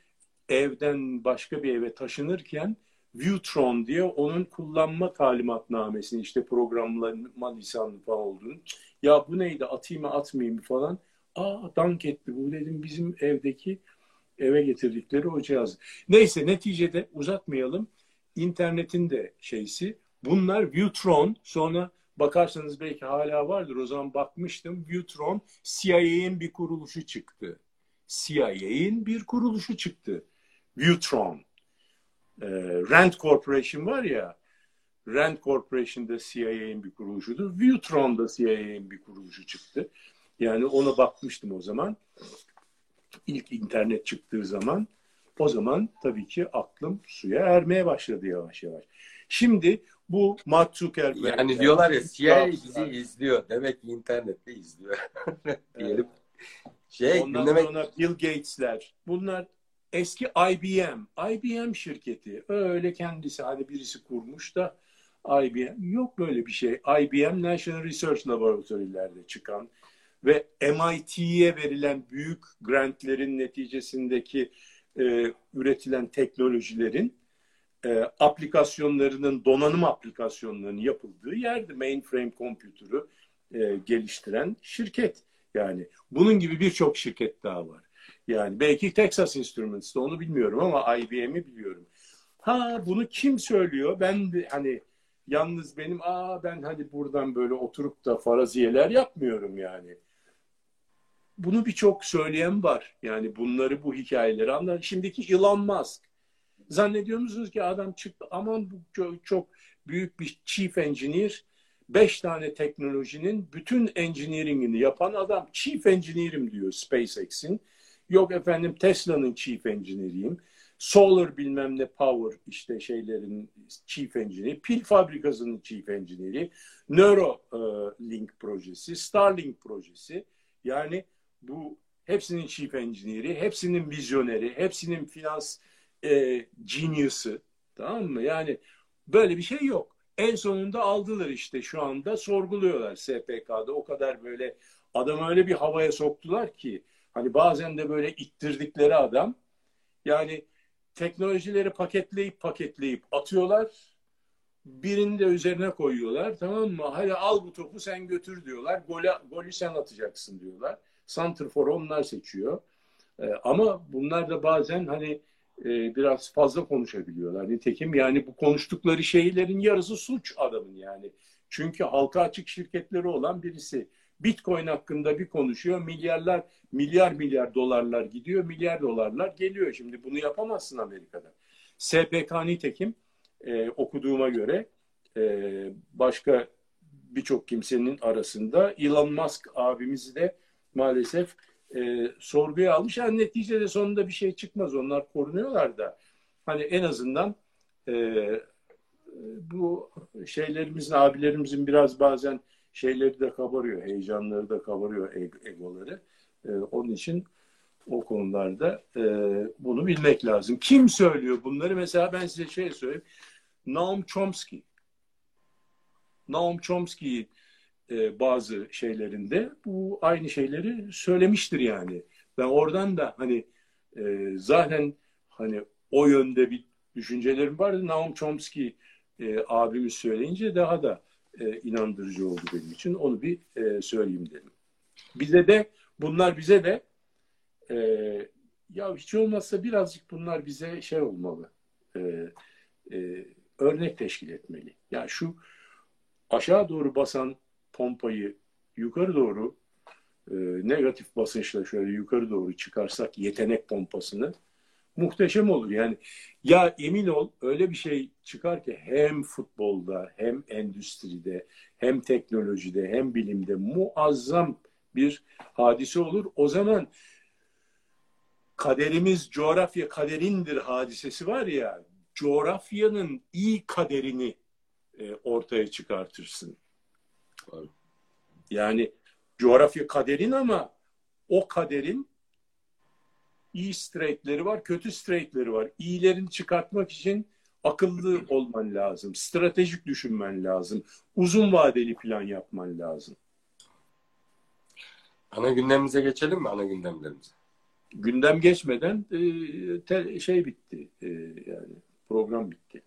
evden başka bir eve taşınırken Viewtron diye onun kullanma talimatnamesini işte programlama lisanı falan olduğunu. Ya bu neydi atayım mı atmayayım mı falan. Aa dank etti bu dedim bizim evdeki eve getirdikleri o cihaz. Neyse neticede uzatmayalım. İnternetin de şeysi Bunlar Viewtron sonra bakarsanız belki hala vardır o zaman bakmıştım. Viewtron CIA'in bir kuruluşu çıktı. CIA'in bir kuruluşu çıktı. Viewtron. Ee, Rand Corporation var ya Rand Corporation da CIA'in bir kuruluşudur. Viewtron da CIA'in bir kuruluşu çıktı. Yani ona bakmıştım o zaman. İlk internet çıktığı zaman o zaman tabii ki aklım suya ermeye başladı yavaş yavaş. Şimdi bu Mark Zuckerberg. Yani diyorlar ya CIA bizi izliyor. Demek ki internette izliyor. Diyelim. Şey, Ondan dinlemek... sonra Bill Gates'ler. Bunlar eski IBM. IBM şirketi. Öyle kendisi hadi birisi kurmuş da IBM. Yok böyle bir şey. IBM National Research Laboratory'lerde çıkan ve MIT'ye verilen büyük grantlerin neticesindeki e, üretilen teknolojilerin e, aplikasyonlarının, donanım aplikasyonlarının yapıldığı yerde mainframe computer'ı e, geliştiren şirket. Yani bunun gibi birçok şirket daha var. Yani belki Texas Instruments'te onu bilmiyorum ama IBM'i biliyorum. Ha bunu kim söylüyor? Ben de, hani yalnız benim aa ben hani buradan böyle oturup da faraziyeler yapmıyorum yani. Bunu birçok söyleyen var. Yani bunları bu hikayeleri anlar. Şimdiki Elon Musk Zannediyor musunuz ki adam çıktı aman bu çok, büyük bir chief engineer beş tane teknolojinin bütün engineering'ini yapan adam chief engineer'im diyor SpaceX'in. Yok efendim Tesla'nın chief engineer'iyim. Solar bilmem ne power işte şeylerin chief engineer, pil fabrikasının chief engineer'i, Neuralink projesi, Starlink projesi. Yani bu hepsinin chief engineer'i, hepsinin vizyoneri, hepsinin finans e, genius'ı. Tamam mı? Yani böyle bir şey yok. En sonunda aldılar işte şu anda sorguluyorlar SPK'da. O kadar böyle adamı öyle bir havaya soktular ki hani bazen de böyle ittirdikleri adam yani teknolojileri paketleyip paketleyip atıyorlar. Birini de üzerine koyuyorlar. Tamam mı? Hadi al bu topu sen götür diyorlar. Golü, golü sen atacaksın diyorlar. Santrfor onlar seçiyor. Ee, ama bunlar da bazen hani e, biraz fazla konuşabiliyorlar. Nitekim yani bu konuştukları şeylerin yarısı suç adamın yani. Çünkü halka açık şirketleri olan birisi Bitcoin hakkında bir konuşuyor. Milyarlar, milyar milyar dolarlar gidiyor. Milyar dolarlar geliyor. Şimdi bunu yapamazsın Amerika'da. SPK nitekim e, okuduğuma göre e, başka birçok kimsenin arasında Elon Musk abimizi de maalesef e, sorguya almış. Yani neticede sonunda bir şey çıkmaz. Onlar korunuyorlar da. Hani en azından e, bu şeylerimizin, abilerimizin biraz bazen şeyleri de kabarıyor, heyecanları da kabarıyor, egoları. E, onun için o konularda e, bunu bilmek lazım. Kim söylüyor bunları? Mesela ben size şey söyleyeyim. Noam Chomsky. Noam Chomsky e, bazı şeylerinde bu aynı şeyleri söylemiştir yani. Ben oradan da hani e, zaten hani o yönde bir düşüncelerim vardı. Noam Chomsky e, abimiz söyleyince daha da e, inandırıcı oldu benim için. Onu bir e, söyleyeyim dedim. Bize de bunlar bize de e, ya hiç olmazsa birazcık bunlar bize şey olmalı. E, e, örnek teşkil etmeli. Ya yani şu aşağı doğru basan pompayı yukarı doğru e, negatif basınçla şöyle yukarı doğru çıkarsak yetenek pompasını muhteşem olur. Yani ya emin ol öyle bir şey çıkar ki hem futbolda hem endüstride hem teknolojide hem bilimde muazzam bir hadise olur. O zaman kaderimiz coğrafya kaderindir hadisesi var ya coğrafyanın iyi kaderini e, ortaya çıkartırsın. Yani coğrafya kaderin ama o kaderin iyi straight'leri var, kötü straight'leri var. İyilerini çıkartmak için akıllı olman lazım. Stratejik düşünmen lazım. Uzun vadeli plan yapman lazım. Ana gündemimize geçelim mi? Ana gündemlerimize. Gündem geçmeden e, te, şey bitti. E, yani program bitti.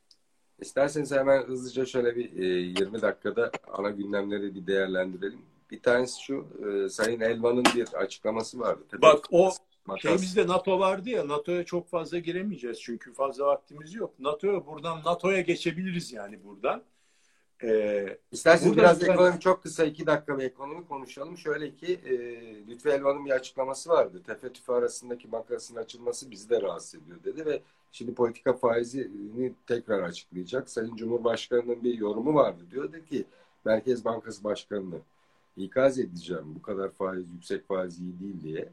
İsterseniz hemen hızlıca şöyle bir e, 20 dakikada ana gündemleri bir değerlendirelim. Bir tanesi şu, e, Sayın Elvan'ın bir açıklaması vardı. Tabii Bak o Makas. Şeyimizde NATO vardı ya NATO'ya çok fazla giremeyeceğiz çünkü fazla vaktimiz yok. NATO'ya buradan NATO'ya geçebiliriz yani buradan. Ee, İsterseniz biraz ben... ekonomi çok kısa iki dakika bir ekonomi konuşalım. Şöyle ki e, Lütfü Elvan'ın bir açıklaması vardı. Tefe tüfe arasındaki makasın açılması bizi de rahatsız ediyor dedi ve şimdi politika faizini tekrar açıklayacak. Sayın Cumhurbaşkanı'nın bir yorumu vardı. Diyordu ki Merkez Bankası Başkanı'nı ikaz edeceğim. Bu kadar faiz, yüksek faiz iyi değil diye.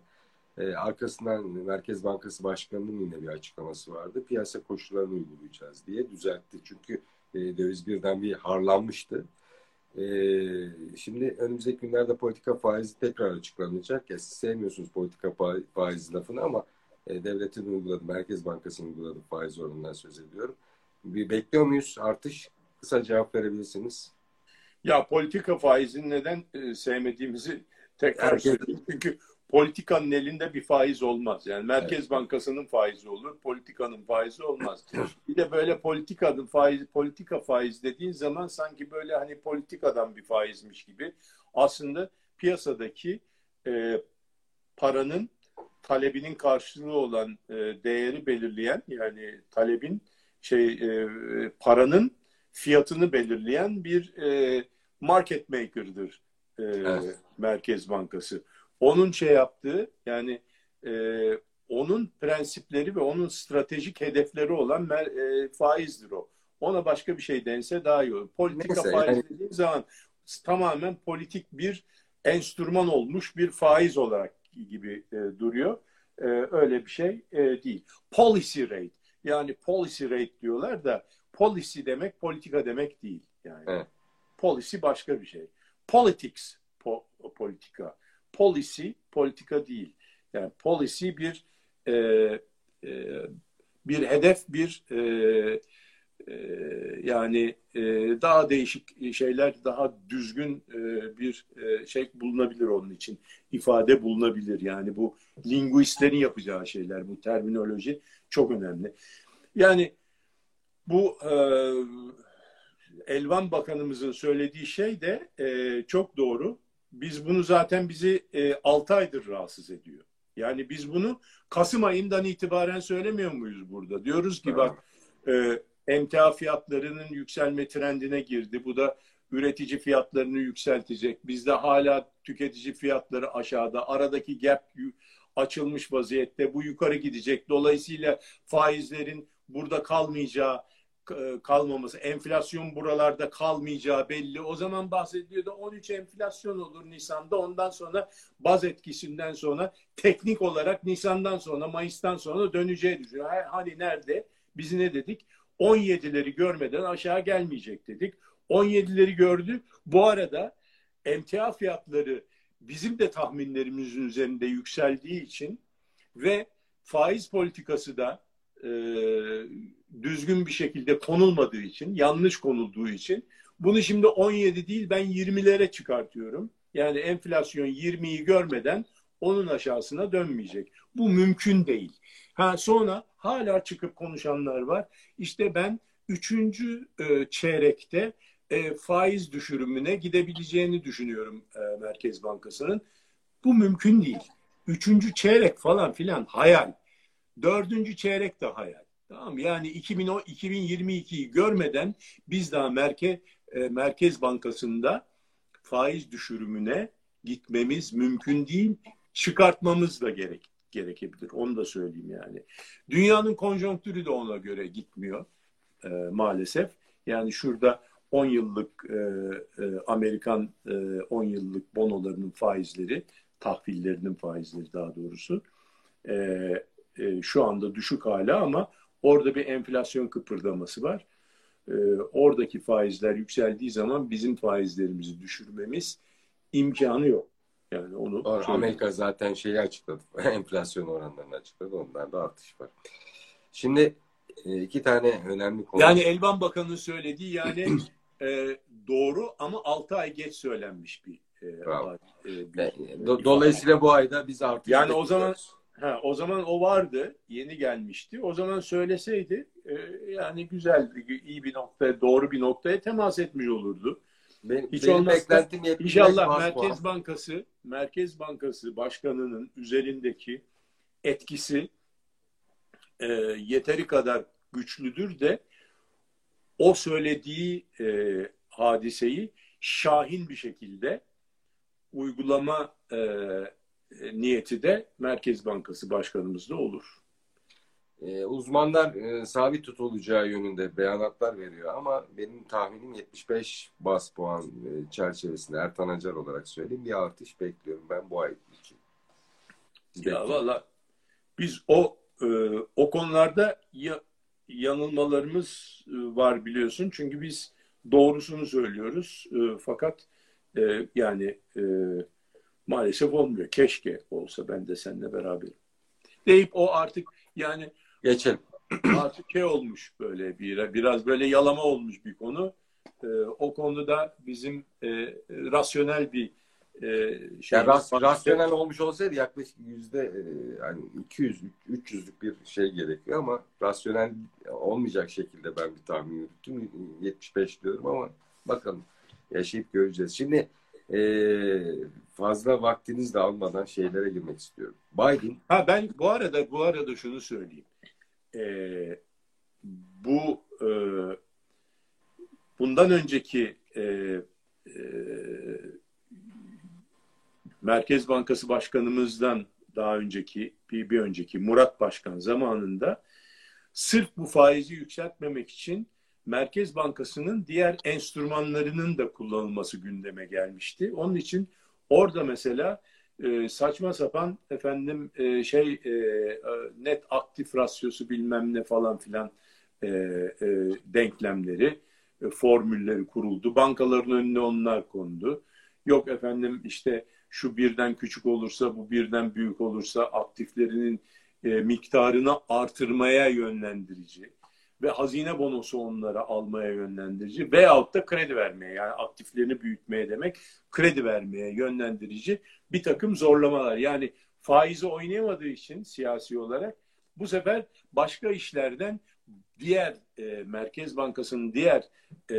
E, arkasından Merkez Bankası Başkanı'nın yine bir açıklaması vardı. Piyasa koşullarını uygulayacağız diye düzeltti. Çünkü e, döviz birden bir harlanmıştı. E, şimdi önümüzdeki günlerde politika faizi tekrar açıklanacak. Ya siz sevmiyorsunuz politika faizi lafını ama e, devletin uyguladığı, Merkez Bankası'nın uyguladığı faiz oranından söz ediyorum. Bir bekliyor muyuz artış? Kısa cevap verebilirsiniz. Ya politika faizini neden e, sevmediğimizi tekrar söyleyeyim. Çünkü politikanın elinde bir faiz olmaz. Yani Merkez evet. Bankası'nın faizi olur, politikanın faizi olmaz. bir de böyle politikanın faizi, politika faiz dediğin zaman sanki böyle hani politikadan bir faizmiş gibi. Aslında piyasadaki e, paranın talebinin karşılığı olan e, değeri belirleyen yani talebin şey e, paranın fiyatını belirleyen bir e, market maker'dır e, evet. Merkez Bankası onun şey yaptığı yani e, onun prensipleri ve onun stratejik hedefleri olan e, faizdir o. Ona başka bir şey dense daha iyi olur. Politika Neyse, faiz yani... dediğim zaman tamamen politik bir enstrüman olmuş bir faiz olarak gibi e, duruyor. E, öyle bir şey e, değil. Policy rate yani policy rate diyorlar da policy demek politika demek değil. Yani evet. policy başka bir şey. Politics po politika policy politika değil. Yani policy bir e, e, bir hedef, bir e, e, yani e, daha değişik şeyler, daha düzgün e, bir şey bulunabilir onun için. ifade bulunabilir. Yani bu linguistlerin yapacağı şeyler, bu terminoloji çok önemli. Yani bu Elvan Bakanımızın söylediği şey de çok doğru. Biz bunu zaten bizi e, 6 aydır rahatsız ediyor. Yani biz bunu Kasım ayından itibaren söylemiyor muyuz burada? Diyoruz ki bak e, emtia fiyatlarının yükselme trendine girdi. Bu da üretici fiyatlarını yükseltecek. Bizde hala tüketici fiyatları aşağıda. Aradaki gap açılmış vaziyette. Bu yukarı gidecek. Dolayısıyla faizlerin burada kalmayacağı kalmaması, enflasyon buralarda kalmayacağı belli. O zaman bahsediyordu 13 enflasyon olur Nisan'da. Ondan sonra baz etkisinden sonra teknik olarak Nisan'dan sonra Mayıs'tan sonra döneceği düşünüyor. Hani nerede? Biz ne dedik? 17'leri görmeden aşağı gelmeyecek dedik. 17'leri gördü. Bu arada emtia fiyatları bizim de tahminlerimizin üzerinde yükseldiği için ve faiz politikası da e, düzgün bir şekilde konulmadığı için, yanlış konulduğu için bunu şimdi 17 değil ben 20'lere çıkartıyorum. Yani enflasyon 20'yi görmeden onun aşağısına dönmeyecek. Bu mümkün değil. Ha sonra hala çıkıp konuşanlar var. İşte ben üçüncü e, çeyrekte e, faiz düşürümüne gidebileceğini düşünüyorum e, Merkez Bankası'nın. Bu mümkün değil. Üçüncü çeyrek falan filan hayal. Dördüncü çeyrek de hayal. Tamam Yani 2010, 2022'yi görmeden biz daha Merkez, e, Merkez Bankası'nda faiz düşürümüne gitmemiz mümkün değil. Çıkartmamız da gerek gerekebilir. Onu da söyleyeyim yani. Dünyanın konjonktürü de ona göre gitmiyor e, maalesef. Yani şurada 10 yıllık e, e, Amerikan e, 10 yıllık bonolarının faizleri, tahvillerinin faizleri daha doğrusu e, e, şu anda düşük hala ama orada bir enflasyon kıpırdaması var. E, oradaki faizler yükseldiği zaman bizim faizlerimizi düşürmemiz imkanı yok. Yani onu Doğru, Amerika zaten şeyi açıkladı. Enflasyon oranlarını açıkladı. Onlarda artış var. Şimdi e, iki tane önemli konu. Yani Elvan Bakanı'nın söylediği yani e, doğru ama 6 ay geç söylenmiş bir, e, e, bir e, do, dolayısıyla bu ayda biz artış Yani o zaman ha, o zaman o vardı. Yeni gelmişti. O zaman söyleseydi e, yani güzel iyi bir noktaya doğru bir noktaya temas etmiş olurdu. Benim, Hiç benim beklentim İnşallah Merkez puan. Bankası Merkez Bankası Başkanı'nın üzerindeki etkisi e, yeteri kadar güçlüdür de o söylediği e, hadiseyi şahin bir şekilde uygulama e, niyeti de Merkez Bankası Başkanımızda olur. Ee, uzmanlar e, sabit tutulacağı yönünde beyanatlar veriyor ama benim tahminim 75 bas puan e, çerçevesinde Ertan Acar olarak söyleyeyim bir artış bekliyorum ben bu ay için. ya valla biz o e, o konularda ya, yanılmalarımız e, var biliyorsun çünkü biz doğrusunu söylüyoruz e, fakat e, yani e, maalesef olmuyor. Keşke olsa ben de seninle beraberim. Deyip o artık yani Geçelim. Artık şey olmuş böyle bir biraz böyle yalama olmuş bir konu. E, o konuda bizim e, rasyonel bir e, şey. Yani ras, rasyonel olmuş olsaydı yaklaşık yüzde e, yani 200 300'lük bir şey gerekiyor ama rasyonel olmayacak şekilde ben bir tahmin yürüttüm. 75 diyorum ama bakalım yaşayıp göreceğiz. Şimdi e, fazla vaktiniz de almadan şeylere girmek istiyorum. Biden. Ha ben bu arada bu arada şunu söyleyeyim e, bu e, bundan önceki e, e, Merkez Bankası Başkanımızdan daha önceki bir, bir önceki Murat Başkan zamanında sırf bu faizi yükseltmemek için Merkez Bankası'nın diğer enstrümanlarının da kullanılması gündeme gelmişti. Onun için orada mesela e, saçma sapan efendim e, şey e, net aktif rasyosu bilmem ne falan filan denklemleri e, formülleri kuruldu. Bankaların önüne onlar kondu. Yok efendim işte şu birden küçük olursa, bu birden büyük olursa aktiflerinin e, miktarını artırmaya yönlendirici ve hazine bonosu onlara almaya yönlendirici veyahut da kredi vermeye yani aktiflerini büyütmeye demek kredi vermeye yönlendirici bir takım zorlamalar. Yani faizi oynayamadığı için siyasi olarak bu sefer başka işlerden diğer e, Merkez Bankası'nın diğer e,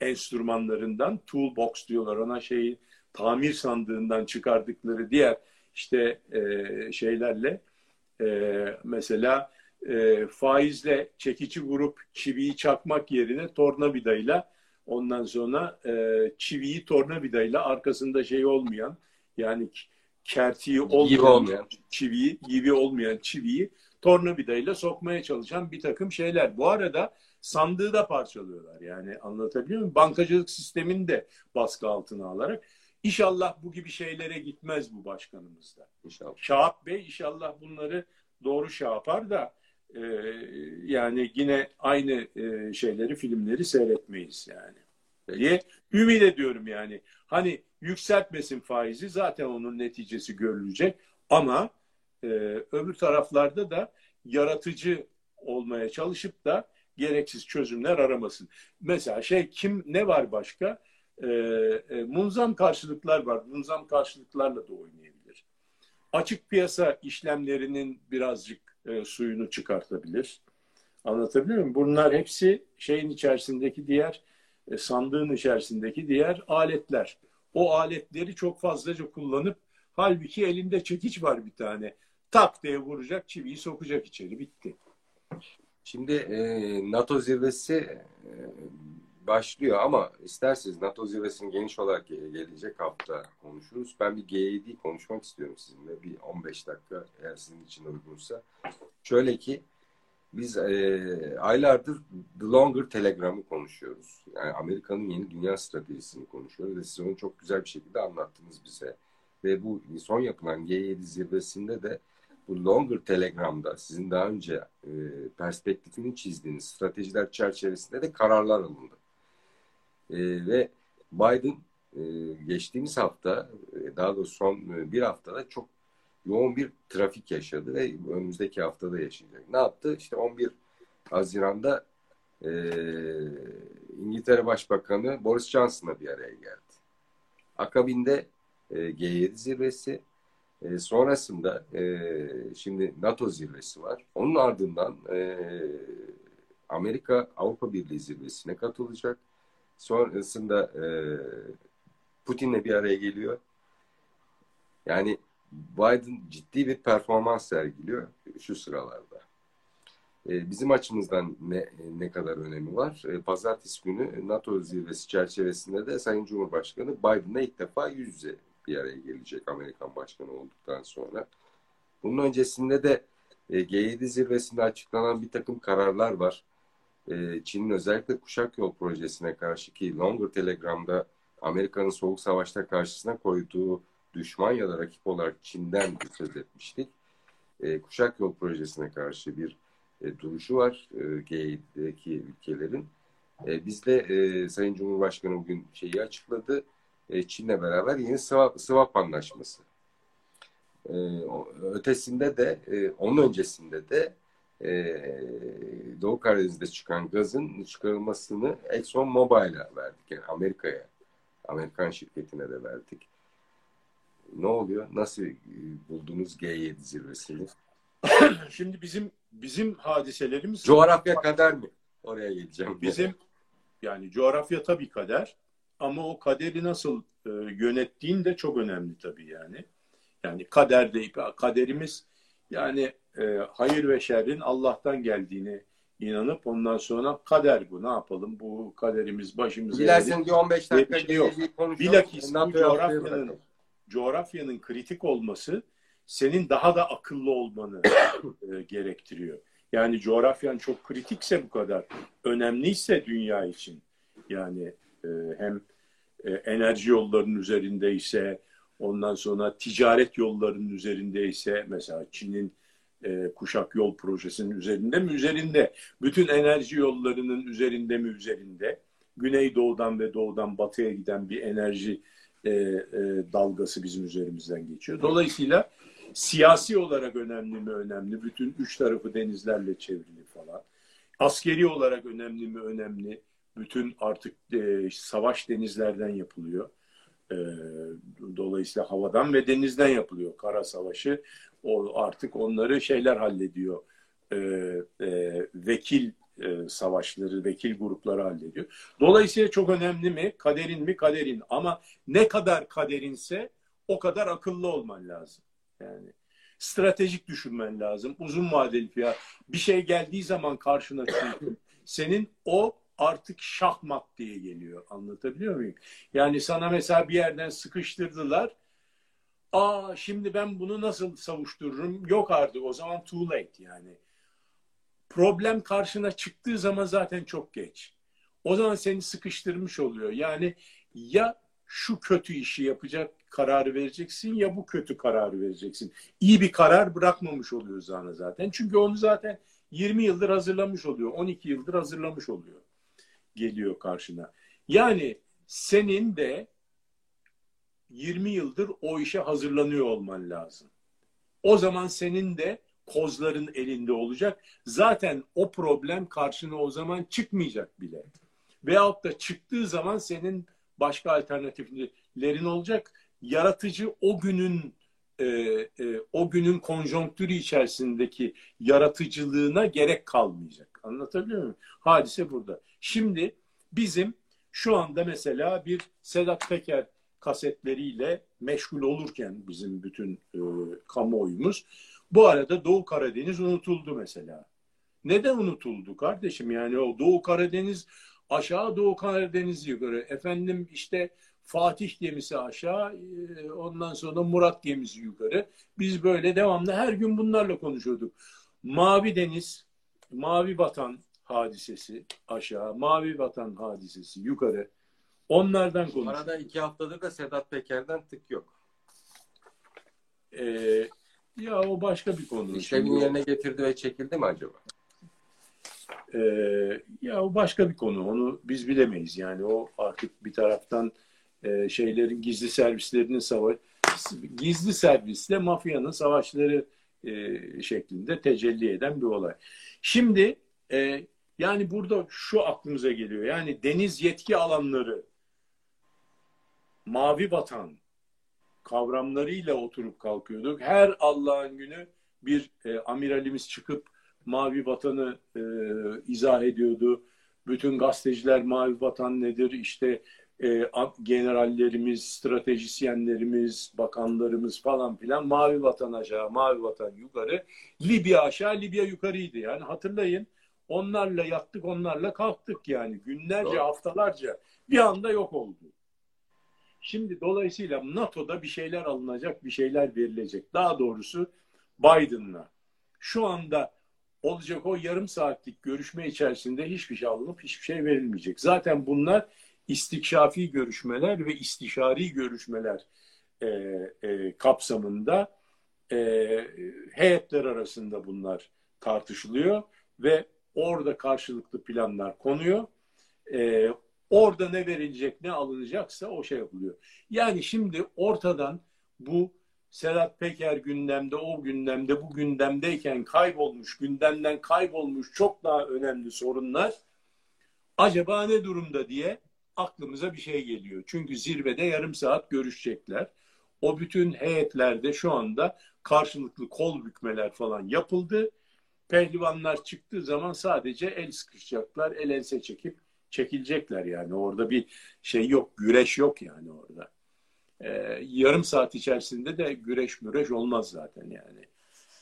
enstrümanlarından toolbox diyorlar ona şeyi tamir sandığından çıkardıkları diğer işte e, şeylerle e, mesela e, faizle çekici vurup çiviyi çakmak yerine tornavidayla ondan sonra e, çiviyi tornavidayla arkasında şey olmayan yani kertiği olmayan, olmayan çiviyi gibi olmayan çiviyi tornavidayla sokmaya çalışan bir takım şeyler. Bu arada sandığı da parçalıyorlar. Yani anlatabiliyor muyum? Bankacılık sistemini de baskı altına alarak. İnşallah bu gibi şeylere gitmez bu başkanımızda. İnşallah. Şahap Bey inşallah bunları doğru şey yapar da e, yani yine aynı e, şeyleri, filmleri seyretmeyiz yani. Diye ümit ediyorum yani. Hani yükseltmesin faizi zaten onun neticesi görülecek ama e, öbür taraflarda da yaratıcı olmaya çalışıp da gereksiz çözümler aramasın. Mesela şey kim ne var başka? E, e, munzam karşılıklar var. Munzam karşılıklarla da oynayabilir. Açık piyasa işlemlerinin birazcık e, suyunu çıkartabilir. Anlatabiliyor muyum? Bunlar hepsi şeyin içerisindeki diğer e, sandığın içerisindeki diğer aletler. O aletleri çok fazlaca kullanıp halbuki elinde çekiç var bir tane. Tak diye vuracak, çiviyi sokacak içeri. Bitti. Şimdi e, NATO zirvesi e, başlıyor ama isterseniz NATO zirvesinin geniş olarak gelecek hafta konuşuruz. Ben bir G7 konuşmak istiyorum sizinle. Bir 15 dakika eğer sizin için uygunsa. Şöyle ki biz e, aylardır The Longer Telegram'ı konuşuyoruz. Yani Amerika'nın yeni dünya stratejisini konuşuyoruz ve siz onu çok güzel bir şekilde anlattınız bize. Ve bu son yapılan G7 zirvesinde de bu Longer Telegram'da sizin daha önce e, perspektifini çizdiğiniz stratejiler çerçevesinde de kararlar alındı. E, ve Biden e, geçtiğimiz hafta e, daha doğrusu son e, bir haftada çok yoğun bir trafik yaşadı ve önümüzdeki haftada yaşayacak. Ne yaptı? İşte 11 Haziran'da e, İngiltere Başbakanı Boris Johnson'la bir araya geldi. Akabinde e, G7 zirvesi, e, sonrasında e, şimdi NATO zirvesi var. Onun ardından e, Amerika Avrupa Birliği zirvesine katılacak. Sonrasında e, Putin'le bir araya geliyor. Yani Biden ciddi bir performans sergiliyor şu sıralarda. E, bizim açımızdan ne, ne kadar önemi var? E, pazartesi günü NATO zirvesi çerçevesinde de Sayın Cumhurbaşkanı Biden'la ilk defa yüz yüze bir araya gelecek Amerikan başkanı olduktan sonra. Bunun öncesinde de e, G7 zirvesinde açıklanan bir takım kararlar var. E, Çin'in özellikle kuşak yol projesine karşı ki Longer Telegram'da Amerika'nın soğuk savaşta karşısına koyduğu düşman ya da rakip olarak Çin'den söz etmiştik. E, kuşak yol projesine karşı bir e, duruşu var e, G7'deki ülkelerin. E, biz de Sayın Cumhurbaşkanı bugün şeyi açıkladı. Çin'le beraber yeni swap, swap anlaşması. Ötesinde de onun öncesinde de e, Doğu Karadeniz'de çıkan gazın çıkarılmasını Exxon Mobil'a verdik. Yani Amerika'ya, Amerikan şirketine de verdik. Ne oluyor? Nasıl e, buldunuz G7 zirvesini? Şimdi bizim bizim hadiselerimiz coğrafya kader mi? Oraya geleceğim. Bizim yani coğrafya tabii kader ama o kaderi nasıl e, yönettiğin de çok önemli tabii yani. Yani kader deyip kaderimiz yani e, hayır ve şerrin Allah'tan geldiğini inanıp ondan sonra kader bu ne yapalım bu kaderimiz başımıza Dilersen bir 15 dakika şey yok. Bilakis bu coğrafyanın coğrafyanın kritik olması senin daha da akıllı olmanı e, gerektiriyor. Yani coğrafyan çok kritikse bu kadar önemliyse dünya için yani e, hem e, enerji yollarının üzerindeyse ondan sonra ticaret yollarının üzerindeyse mesela Çin'in e, kuşak yol projesinin üzerinde mi üzerinde bütün enerji yollarının üzerinde mi üzerinde güneydoğudan ve doğudan batıya giden bir enerji e, e, dalgası bizim üzerimizden geçiyor. Dolayısıyla siyasi olarak önemli mi önemli? Bütün üç tarafı denizlerle çevrili falan. Askeri olarak önemli mi önemli? Bütün artık e, savaş denizlerden yapılıyor. E, dolayısıyla havadan ve denizden yapılıyor. Kara savaşı o artık onları şeyler hallediyor. E, e, vekil e, savaşları, vekil grupları hallediyor. Dolayısıyla çok önemli mi? Kaderin mi? Kaderin. Ama ne kadar kaderinse o kadar akıllı olman lazım. Yani stratejik düşünmen lazım. Uzun vadeli fiyat. Bir şey geldiği zaman karşına çünkü senin o artık şahmat diye geliyor. Anlatabiliyor muyum? Yani sana mesela bir yerden sıkıştırdılar. Aa şimdi ben bunu nasıl savuştururum? Yok artık o zaman too late yani. Problem karşına çıktığı zaman zaten çok geç. O zaman seni sıkıştırmış oluyor. Yani ya şu kötü işi yapacak kararı vereceksin ya bu kötü kararı vereceksin. İyi bir karar bırakmamış oluyor zaten. Çünkü onu zaten 20 yıldır hazırlamış oluyor. 12 yıldır hazırlamış oluyor. Geliyor karşına. Yani senin de 20 yıldır o işe hazırlanıyor olman lazım. O zaman senin de kozların elinde olacak. Zaten o problem karşına o zaman çıkmayacak bile. Veyahut da çıktığı zaman senin başka alternatiflerin olacak. Yaratıcı o günün e, e, o günün konjonktürü içerisindeki yaratıcılığına gerek kalmayacak. Anlatabiliyor muyum? Hadise burada. Şimdi bizim şu anda mesela bir Sedat Peker kasetleriyle meşgul olurken bizim bütün e, kamuoyumuz bu arada Doğu Karadeniz unutuldu mesela. Neden unutuldu kardeşim? Yani o Doğu Karadeniz aşağı Doğu Karadeniz yukarı. Efendim işte Fatih gemisi aşağı e, ondan sonra Murat gemisi yukarı. Biz böyle devamlı her gün bunlarla konuşuyorduk. Mavi Deniz, Mavi Vatan hadisesi aşağı, Mavi Vatan hadisesi yukarı. Onlardan konuşuyoruz. Arada iki haftadır da Sedat Peker'den tık yok. Ee, ya o başka bir konu. O- yerine getirdi ve çekildi mi acaba? Ee, ya o başka bir konu. Onu biz bilemeyiz. Yani o artık bir taraftan e, şeylerin gizli servislerinin savaş gizli servisle mafyanın savaşları e, şeklinde tecelli eden bir olay. Şimdi e, yani burada şu aklımıza geliyor. Yani deniz yetki alanları mavi vatan kavramlarıyla oturup kalkıyorduk. Her Allah'ın günü bir e, amiralimiz çıkıp mavi vatanı e, izah ediyordu. Bütün gazeteciler mavi vatan nedir? İşte e, generallerimiz, stratejisyenlerimiz, bakanlarımız falan filan mavi vatan aşağı, mavi vatan yukarı. Libya aşağı, Libya yukarıydı. Yani hatırlayın onlarla yattık, onlarla kalktık yani. Günlerce, Doğru. haftalarca bir anda yok oldu. Şimdi dolayısıyla NATO'da bir şeyler alınacak, bir şeyler verilecek. Daha doğrusu Biden'la. Şu anda olacak o yarım saatlik görüşme içerisinde hiçbir şey alınıp hiçbir şey verilmeyecek. Zaten bunlar istikşafi görüşmeler ve istişari görüşmeler e, e, kapsamında e, heyetler arasında bunlar tartışılıyor ve orada karşılıklı planlar konuyor. E, orada ne verilecek, ne alınacaksa o şey yapılıyor. Yani şimdi ortadan bu Sedat Peker gündemde, o gündemde, bu gündemdeyken kaybolmuş, gündemden kaybolmuş çok daha önemli sorunlar acaba ne durumda diye aklımıza bir şey geliyor. Çünkü zirvede yarım saat görüşecekler. O bütün heyetlerde şu anda karşılıklı kol bükmeler falan yapıldı. Pehlivanlar çıktığı zaman sadece el sıkışacaklar, el ense çekip çekilecekler yani. Orada bir şey yok, güreş yok yani orada. Ee, yarım saat içerisinde de güreş müreş olmaz zaten yani.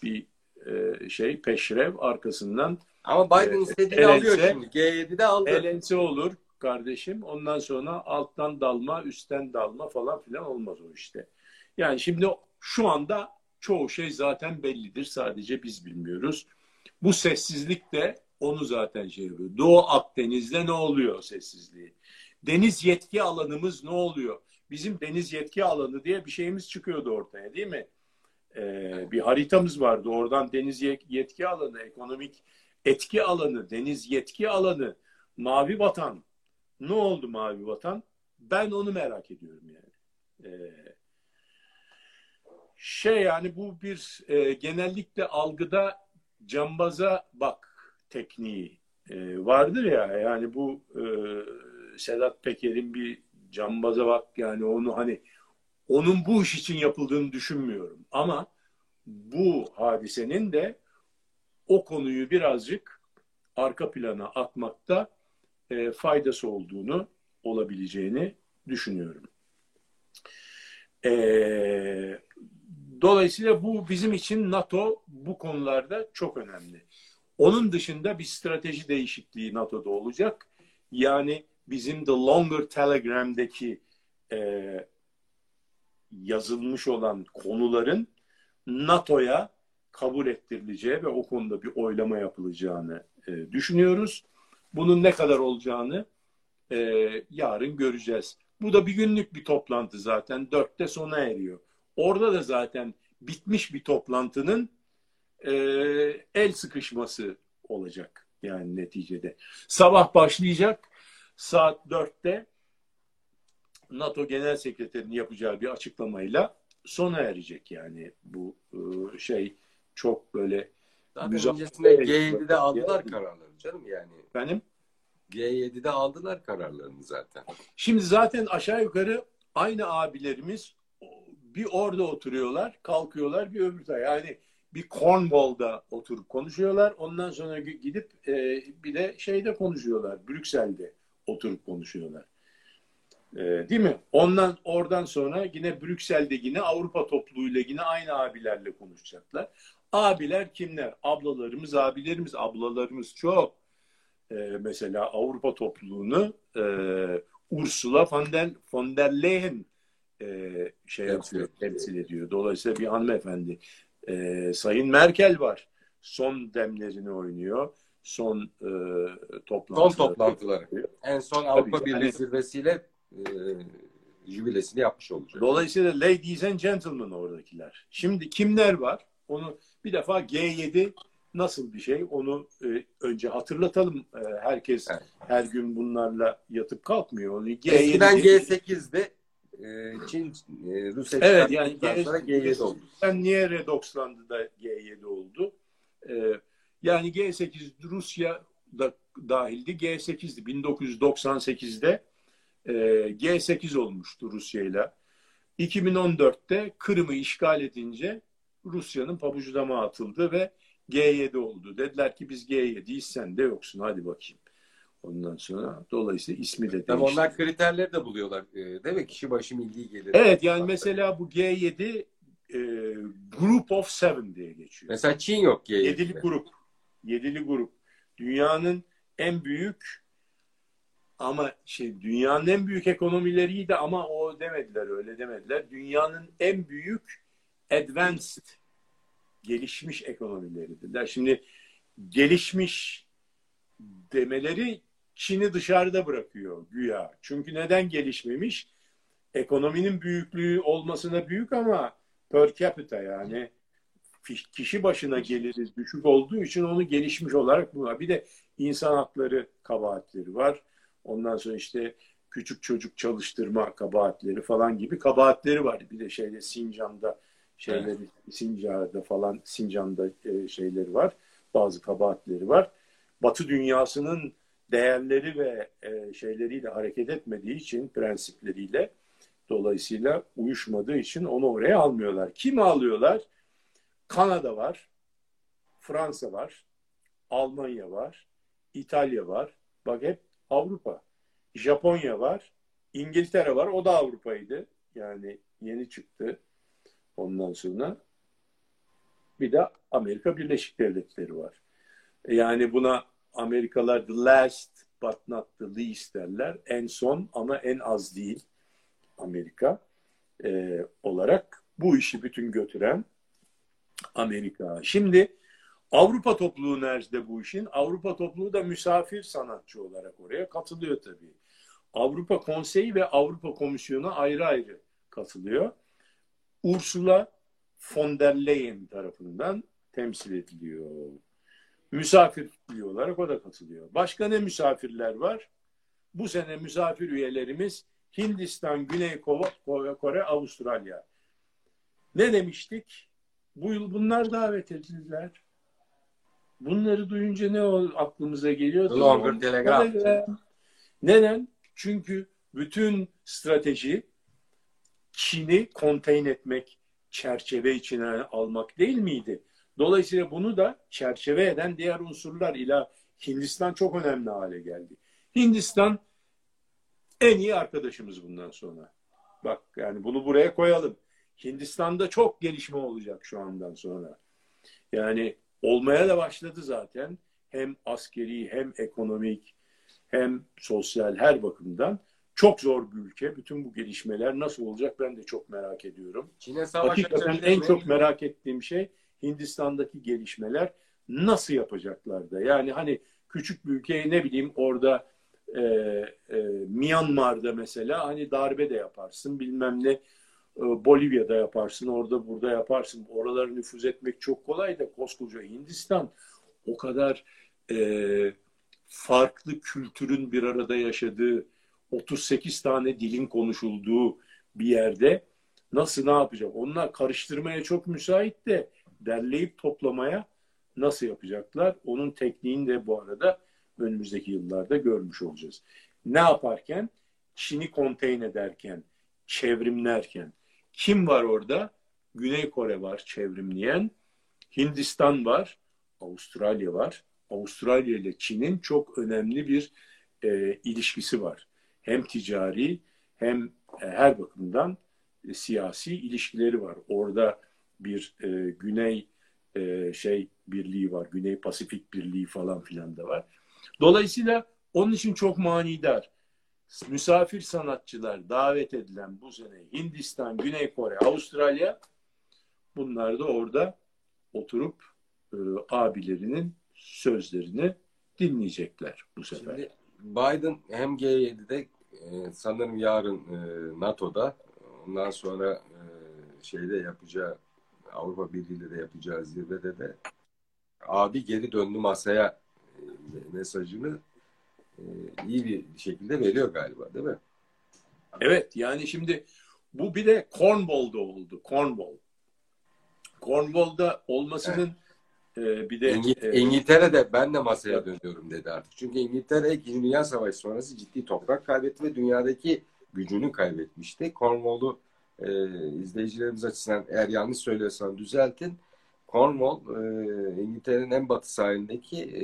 Bir e, şey peşrev arkasından Ama Biden Ee, istediğini el alıyor şimdi. G7'de aldı. el ense olur kardeşim. Ondan sonra alttan dalma, üstten dalma falan filan olmaz o işte. Yani şimdi şu anda çoğu şey zaten bellidir. Sadece biz bilmiyoruz. Bu sessizlik de onu zaten şey yapıyor. Doğu Akdeniz'de ne oluyor sessizliği? Deniz yetki alanımız ne oluyor? Bizim deniz yetki alanı diye bir şeyimiz çıkıyordu ortaya değil mi? Ee, bir haritamız vardı. Oradan deniz ye- yetki alanı, ekonomik etki alanı, deniz yetki alanı, mavi vatan. Ne oldu mavi vatan? Ben onu merak ediyorum yani. E, şey yani bu bir e, genellikle algıda cambaza bak tekniği e, vardır ya yani bu e, Sedat Peker'in bir cambaza bak yani onu hani onun bu iş için yapıldığını düşünmüyorum ama bu hadisenin de o konuyu birazcık arka plana atmakta e, faydası olduğunu olabileceğini düşünüyorum. E, dolayısıyla bu bizim için NATO bu konularda çok önemli. Onun dışında bir strateji değişikliği NATO'da olacak. Yani bizim The Longer Telegram'daki e, yazılmış olan konuların NATO'ya kabul ettirileceği ve o konuda bir oylama yapılacağını e, düşünüyoruz. Bunun ne kadar olacağını e, yarın göreceğiz. Bu da bir günlük bir toplantı zaten. Dörtte sona eriyor. Orada da zaten bitmiş bir toplantının e, el sıkışması olacak yani neticede. Sabah başlayacak saat dörtte NATO Genel Sekreterinin yapacağı bir açıklamayla sona erecek yani bu e, şey çok böyle Zaten öncesinde G7'de aldılar kararlarını canım yani. Benim? G7'de aldılar kararlarını zaten. Şimdi zaten aşağı yukarı aynı abilerimiz bir orada oturuyorlar, kalkıyorlar bir öbür tarafa. Yani bir Cornwall'da oturup konuşuyorlar. Ondan sonra gidip e, bir de şeyde konuşuyorlar. Brüksel'de oturup konuşuyorlar. E, değil mi? Ondan oradan sonra yine Brüksel'de yine Avrupa topluluğuyla yine aynı abilerle konuşacaklar. Abiler kimler? Ablalarımız, abilerimiz, ablalarımız çok. E, mesela Avrupa topluluğunu e, Ursula von der, von der Leyen e, şey yapıyor, temsil ediyor. Dolayısıyla bir hanımefendi. E, Sayın Merkel var. Son demlerini oynuyor. Son e, toplantıları. Son toplantıları. En son Avrupa Birliği yani, zirvesiyle e, jübilesini yapmış olacak. Dolayısıyla ladies and gentlemen oradakiler. Şimdi kimler var? Onu bir defa G7 nasıl bir şey onu e, önce hatırlatalım. E, herkes evet. her gün bunlarla yatıp kalkmıyor. Onu G7 Eskiden G8'de e, Çin e, Rusya evet, yani G, sonra G7 oldu. Sen niye redokslandı da G7 oldu? E, yani G8 Rusya da dahildi. G8'di. 1998'de e, G8 olmuştu Rusya ile. 2014'te Kırım'ı işgal edince Rusya'nın pabucu dama atıldı ve G7 oldu. Dediler ki biz G7'yiz sen de yoksun hadi bakayım. Ondan sonra dolayısıyla ismi de değişti. Ama onlar kriterleri de buluyorlar. E, değil mi? Kişi başı milli gelir. Evet yani mesela bu G7 e, Group of Seven diye geçiyor. Mesela Çin yok G7'de. Yedili grup. Yedili grup. Dünyanın en büyük ama şey dünyanın en büyük ekonomileriydi ama o demediler öyle demediler. Dünyanın en büyük advanced gelişmiş ekonomileri dediler. Şimdi gelişmiş demeleri Çin'i dışarıda bırakıyor güya. Çünkü neden gelişmemiş? Ekonominin büyüklüğü olmasına büyük ama per capita yani kişi başına geliri düşük olduğu için onu gelişmiş olarak buluyor. Bir de insan hakları kabahatleri var. Ondan sonra işte küçük çocuk çalıştırma kabahatleri falan gibi kabahatleri var. Bir de şeyde Sincan'da şeyleri evet. Sincan'da falan Sincan'da e, şeyleri var. Bazı kabahatleri var. Batı dünyasının değerleri ve e, şeyleriyle hareket etmediği için prensipleriyle dolayısıyla uyuşmadığı için onu oraya almıyorlar. Kim alıyorlar? Kanada var, Fransa var, Almanya var, İtalya var. Bak hep Avrupa. Japonya var, İngiltere var. O da Avrupa'ydı. Yani yeni çıktı. Ondan sonra bir de Amerika Birleşik Devletleri var. Yani buna Amerikalılar the last but not the least derler. En son ama en az değil Amerika e, olarak bu işi bütün götüren Amerika. Şimdi Avrupa topluluğu nerede bu işin? Avrupa topluluğu da misafir sanatçı olarak oraya katılıyor tabii. Avrupa Konseyi ve Avrupa Komisyonu ayrı ayrı katılıyor. Ursula von der Leyen tarafından temsil ediliyor. Misafir olarak o da katılıyor. Başka ne misafirler var? Bu sene misafir üyelerimiz Hindistan, Güney Kore, Avustralya. Ne demiştik? Bu yıl bunlar davet edildiler. Bunları duyunca ne aklımıza geliyor? Longer telegram. Neden? Çünkü bütün strateji Çin'i konteyn etmek, çerçeve içine almak değil miydi? Dolayısıyla bunu da çerçeve eden diğer unsurlar ile Hindistan çok önemli hale geldi. Hindistan en iyi arkadaşımız bundan sonra. Bak yani bunu buraya koyalım. Hindistan'da çok gelişme olacak şu andan sonra. Yani olmaya da başladı zaten. Hem askeri hem ekonomik hem sosyal her bakımdan çok zor bir ülke. Bütün bu gelişmeler nasıl olacak ben de çok merak ediyorum. Çin'e Hakikaten en çok merak ettiğim şey Hindistan'daki gelişmeler nasıl yapacaklar da. Yani hani küçük bir ülkeye ne bileyim orada e, e, Myanmar'da mesela hani darbe de yaparsın bilmem ne e, Bolivya'da yaparsın orada burada yaparsın. Oraları nüfuz etmek çok kolay da koskoca Hindistan o kadar e, farklı kültürün bir arada yaşadığı 38 tane dilin konuşulduğu bir yerde nasıl ne yapacak? Onlar karıştırmaya çok müsait de derleyip toplamaya nasıl yapacaklar? Onun tekniğini de bu arada önümüzdeki yıllarda görmüş olacağız. Ne yaparken? Çin'i konteyn ederken, çevrimlerken. Kim var orada? Güney Kore var çevrimleyen. Hindistan var. Avustralya var. Avustralya ile Çin'in çok önemli bir e, ilişkisi var. Hem ticari hem e, her bakımdan e, siyasi ilişkileri var. Orada bir e, Güney e, şey birliği var. Güney Pasifik Birliği falan filan da var. Dolayısıyla onun için çok manidar. Misafir sanatçılar davet edilen bu sene Hindistan, Güney Kore, Avustralya bunlar da orada oturup e, abilerinin sözlerini dinleyecekler bu sefer. Şimdi Biden hem G7'de e, sanırım yarın e, NATO'da ondan sonra e, şeyde yapacağı Avrupa Birliği'yle de yapacağı zirvede de abi geri döndü masaya e, mesajını e, iyi bir şekilde veriyor galiba değil mi? Evet yani şimdi bu bir de Cornwall'da oldu. Cornwall. Cornwall'da olmasının evet ee, bir de İngil- e, İngiltere'de ben de masaya dönüyorum dedi artık. Çünkü İngiltere 2. Dünya Savaşı sonrası ciddi toprak kaybetti ve dünyadaki gücünü kaybetmişti. Cornwall'u e, izleyicilerimiz açısından eğer yanlış söylüyorsam düzeltin. Cornwall e, İngiltere'nin en batı sahilindeki e,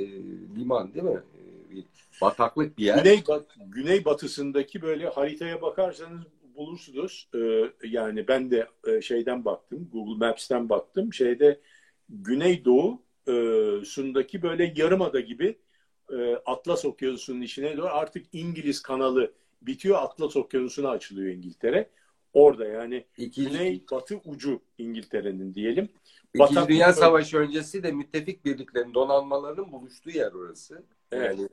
liman değil mi? E, bir bataklık bir yer. Güney, güney batısındaki böyle haritaya bakarsanız bulursunuz. Ee, yani ben de e, şeyden baktım, Google Maps'ten baktım. Şeyde Güneydoğu e, sundaki böyle yarımada gibi e, Atlas Okyanusu'nun içine doğru artık İngiliz kanalı bitiyor. Atlas Okyanusu'na açılıyor İngiltere. Orada yani İkinci... güney batı ucu İngiltere'nin diyelim. İkinci Batak Dünya Savaşı öncesi de müttefik birliklerin donanmalarının buluştuğu yer orası. Evet. Yani...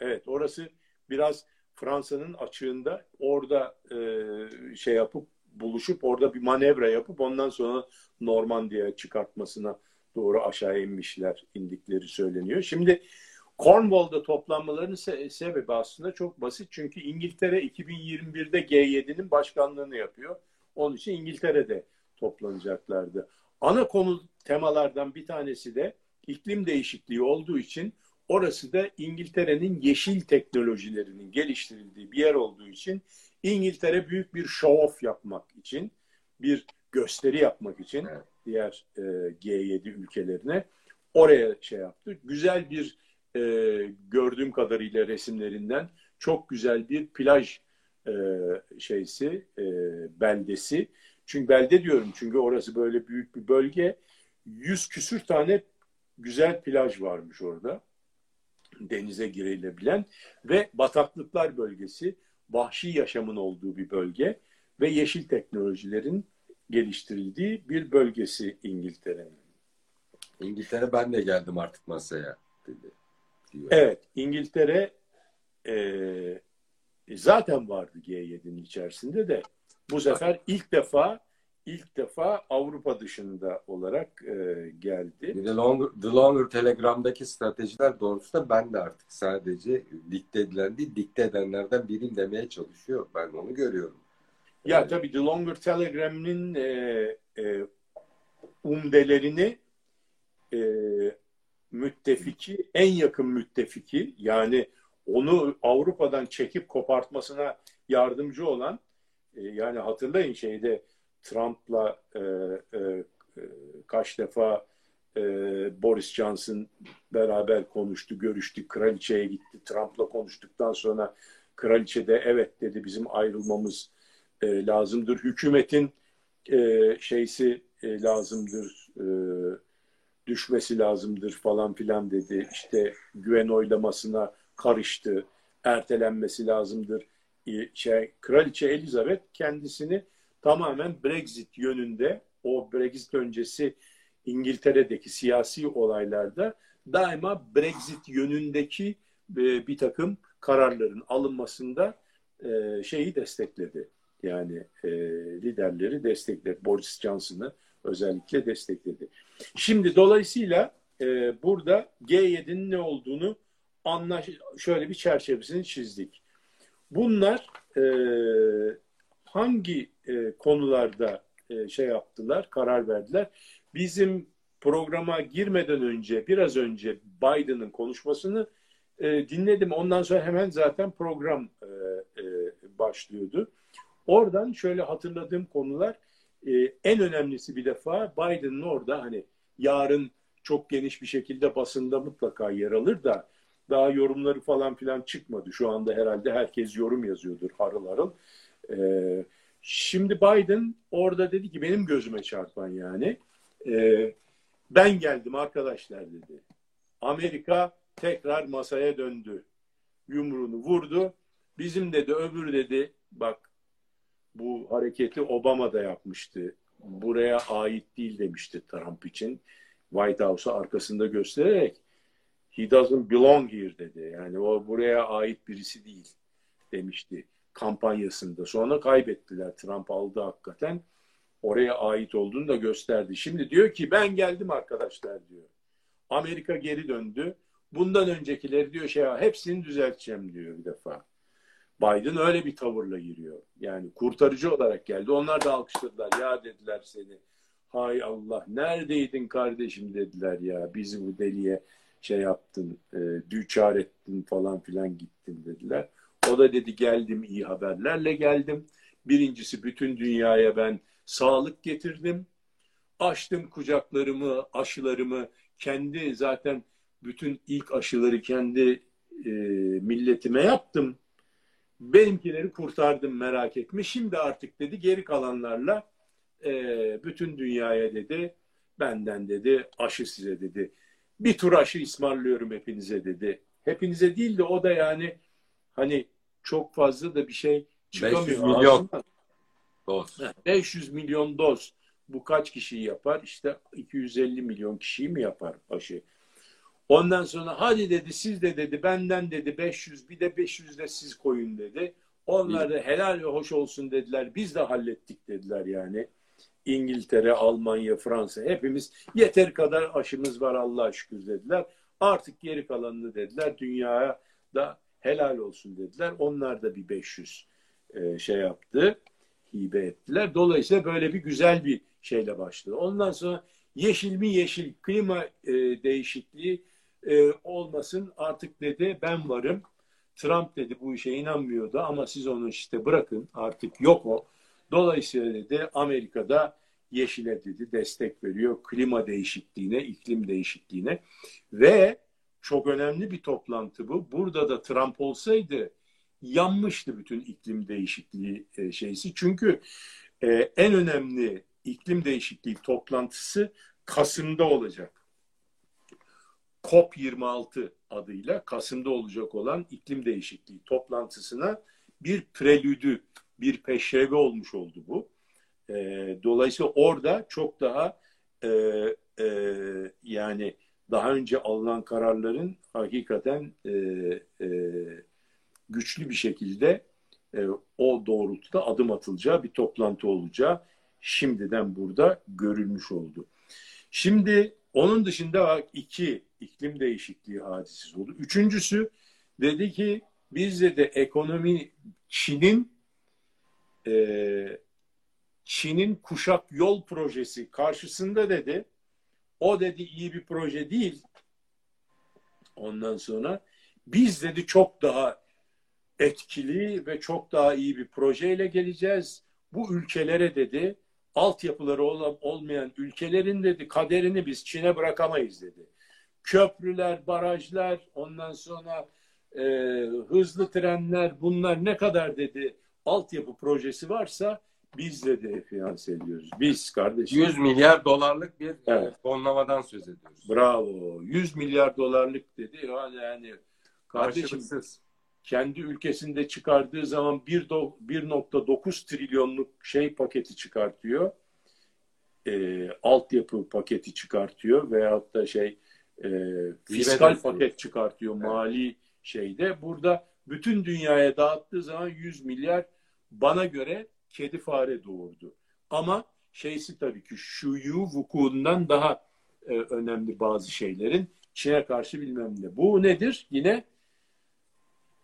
Evet orası biraz Fransa'nın açığında orada e, şey yapıp buluşup orada bir manevra yapıp ondan sonra Normandiya çıkartmasına doğru aşağı inmişler, indikleri söyleniyor. Şimdi Cornwall'da toplanmalarının se- sebebi aslında çok basit. Çünkü İngiltere 2021'de G7'nin başkanlığını yapıyor. Onun için İngiltere'de toplanacaklardı. Ana konu temalardan bir tanesi de iklim değişikliği olduğu için orası da İngiltere'nin yeşil teknolojilerinin geliştirildiği bir yer olduğu için İngiltere büyük bir show off yapmak için bir gösteri yapmak için evet. diğer e, G7 ülkelerine oraya şey yaptı. Güzel bir e, gördüğüm kadarıyla resimlerinden çok güzel bir plaj e, şeysi e, beldesi. Çünkü belde diyorum çünkü orası böyle büyük bir bölge. Yüz küsür tane güzel plaj varmış orada. Denize girilebilen ve bataklıklar bölgesi vahşi yaşamın olduğu bir bölge ve yeşil teknolojilerin geliştirildiği bir bölgesi İngiltere'nin. İngiltere ben de geldim artık masaya dedi. Diyor. Evet, İngiltere e, zaten vardı G7'nin içerisinde de bu sefer ilk defa ilk defa Avrupa dışında olarak e, geldi. The Longer, The Longer Telegram'daki stratejiler doğrultusunda ben de artık sadece dikte edilen değil, dikte edenlerden biriyim demeye çalışıyor. Ben onu görüyorum. Ya evet. tabii The Longer Telegram'ın e, e, umdelerini e, müttefiki, en yakın müttefiki yani onu Avrupa'dan çekip kopartmasına yardımcı olan e, yani hatırlayın şeyde Trump'la e, e, e, kaç defa e, Boris Johnson beraber konuştu, görüştü, kraliçeye gitti. Trump'la konuştuktan sonra kraliçe de evet dedi bizim ayrılmamız e, lazımdır. Hükümetin e, şeysi e, lazımdır, e, düşmesi lazımdır falan filan dedi. İşte güven oylamasına karıştı, ertelenmesi lazımdır. Şey, Kraliçe Elizabeth kendisini tamamen Brexit yönünde o Brexit öncesi İngiltere'deki siyasi olaylarda daima Brexit yönündeki e, bir takım kararların alınmasında e, şeyi destekledi. Yani e, liderleri destekledi. Boris Johnson'ı özellikle destekledi. Şimdi dolayısıyla e, burada G7'nin ne olduğunu anlaş şöyle bir çerçevesini çizdik. Bunlar e, hangi e, konularda e, şey yaptılar, karar verdiler? Bizim programa girmeden önce, biraz önce Biden'ın konuşmasını e, dinledim. Ondan sonra hemen zaten program e, e, başlıyordu. Oradan şöyle hatırladığım konular e, en önemlisi bir defa Biden'ın orada hani yarın çok geniş bir şekilde basında mutlaka yer alır da daha yorumları falan filan çıkmadı. Şu anda herhalde herkes yorum yazıyordur harıl harıl. Ee, şimdi Biden orada dedi ki benim gözüme çarpan yani e, ben geldim arkadaşlar dedi. Amerika tekrar masaya döndü. Yumruğunu vurdu. Bizim dedi öbür dedi bak bu hareketi Obama da yapmıştı. Buraya ait değil demişti Trump için. White House'u arkasında göstererek he doesn't belong here dedi. Yani o buraya ait birisi değil demişti kampanyasında. Sonra kaybettiler. Trump aldı hakikaten. Oraya ait olduğunu da gösterdi. Şimdi diyor ki ben geldim arkadaşlar diyor. Amerika geri döndü. Bundan öncekileri diyor şey hepsini düzelteceğim diyor bir defa. Biden öyle bir tavırla giriyor. Yani kurtarıcı olarak geldi. Onlar da alkışladılar. Ya dediler seni. Hay Allah neredeydin kardeşim dediler ya. Bizi bu deliye şey yaptın, e, düçar ettin falan filan gittin dediler. O da dedi geldim iyi haberlerle geldim. Birincisi bütün dünyaya ben sağlık getirdim. Açtım kucaklarımı, aşılarımı kendi zaten bütün ilk aşıları kendi e, milletime yaptım. Benimkileri kurtardım merak etme. Şimdi artık dedi geri kalanlarla e, bütün dünyaya dedi benden dedi aşı size dedi. Bir tur aşı ısmarlıyorum hepinize dedi. Hepinize değil de o da yani hani çok fazla da bir şey çıkamıyor. 500 milyon doz. 500 milyon doz. Bu kaç kişiyi yapar? İşte 250 milyon kişiyi mi yapar aşı? Ondan sonra hadi dedi siz de dedi benden dedi 500 bir de 500 de siz koyun dedi. Onlar da helal ve hoş olsun dediler. Biz de hallettik dediler yani. İngiltere, Almanya, Fransa hepimiz yeter kadar aşımız var Allah'a şükür dediler. Artık geri kalanını dediler dünyaya da helal olsun dediler. Onlar da bir 500 e, şey yaptı, hibe ettiler. Dolayısıyla böyle bir güzel bir şeyle başladı. Ondan sonra yeşil mi yeşil klima e, değişikliği e, olmasın artık dedi ben varım. Trump dedi bu işe inanmıyordu ama siz onu işte bırakın artık yok o. Dolayısıyla dedi Amerika'da yeşile dedi destek veriyor klima değişikliğine, iklim değişikliğine ve çok önemli bir toplantı bu. Burada da Trump olsaydı yanmıştı bütün iklim değişikliği e, şeysi. Çünkü e, en önemli iklim değişikliği toplantısı Kasım'da olacak. COP26 adıyla Kasım'da olacak olan iklim değişikliği toplantısına bir prelüdü, bir peşreve olmuş oldu bu. E, dolayısıyla orada çok daha e, e, yani daha önce alınan kararların hakikaten e, e, güçlü bir şekilde e, o doğrultuda adım atılacağı bir toplantı olacağı şimdiden burada görülmüş oldu. Şimdi onun dışında iki iklim değişikliği hadisesi oldu. Üçüncüsü dedi ki bizde de ekonomi Çin'in e, Çin'in kuşak yol projesi karşısında dedi o dedi iyi bir proje değil. Ondan sonra biz dedi çok daha etkili ve çok daha iyi bir projeyle geleceğiz. Bu ülkelere dedi altyapıları olmayan ülkelerin dedi kaderini biz Çin'e bırakamayız dedi. Köprüler, barajlar, ondan sonra e, hızlı trenler bunlar ne kadar dedi altyapı projesi varsa biz de finanse ediyoruz. Biz kardeşim. 100 milyar dolarlık bir evet. fonlamadan söz ediyoruz. Bravo. 100 milyar dolarlık dedi. Yani, yani kardeşim kendi ülkesinde çıkardığı zaman 1.9 trilyonluk şey paketi çıkartıyor. E, altyapı paketi çıkartıyor veyahut da şey e, fiskal paket çıkartıyor evet. mali şeyde. Burada bütün dünyaya dağıttığı zaman 100 milyar bana göre kedi fare doğurdu. Ama şeysi tabii ki şuyu vukuundan daha e, önemli bazı şeylerin Çin'e karşı bilmem ne. Bu nedir? Yine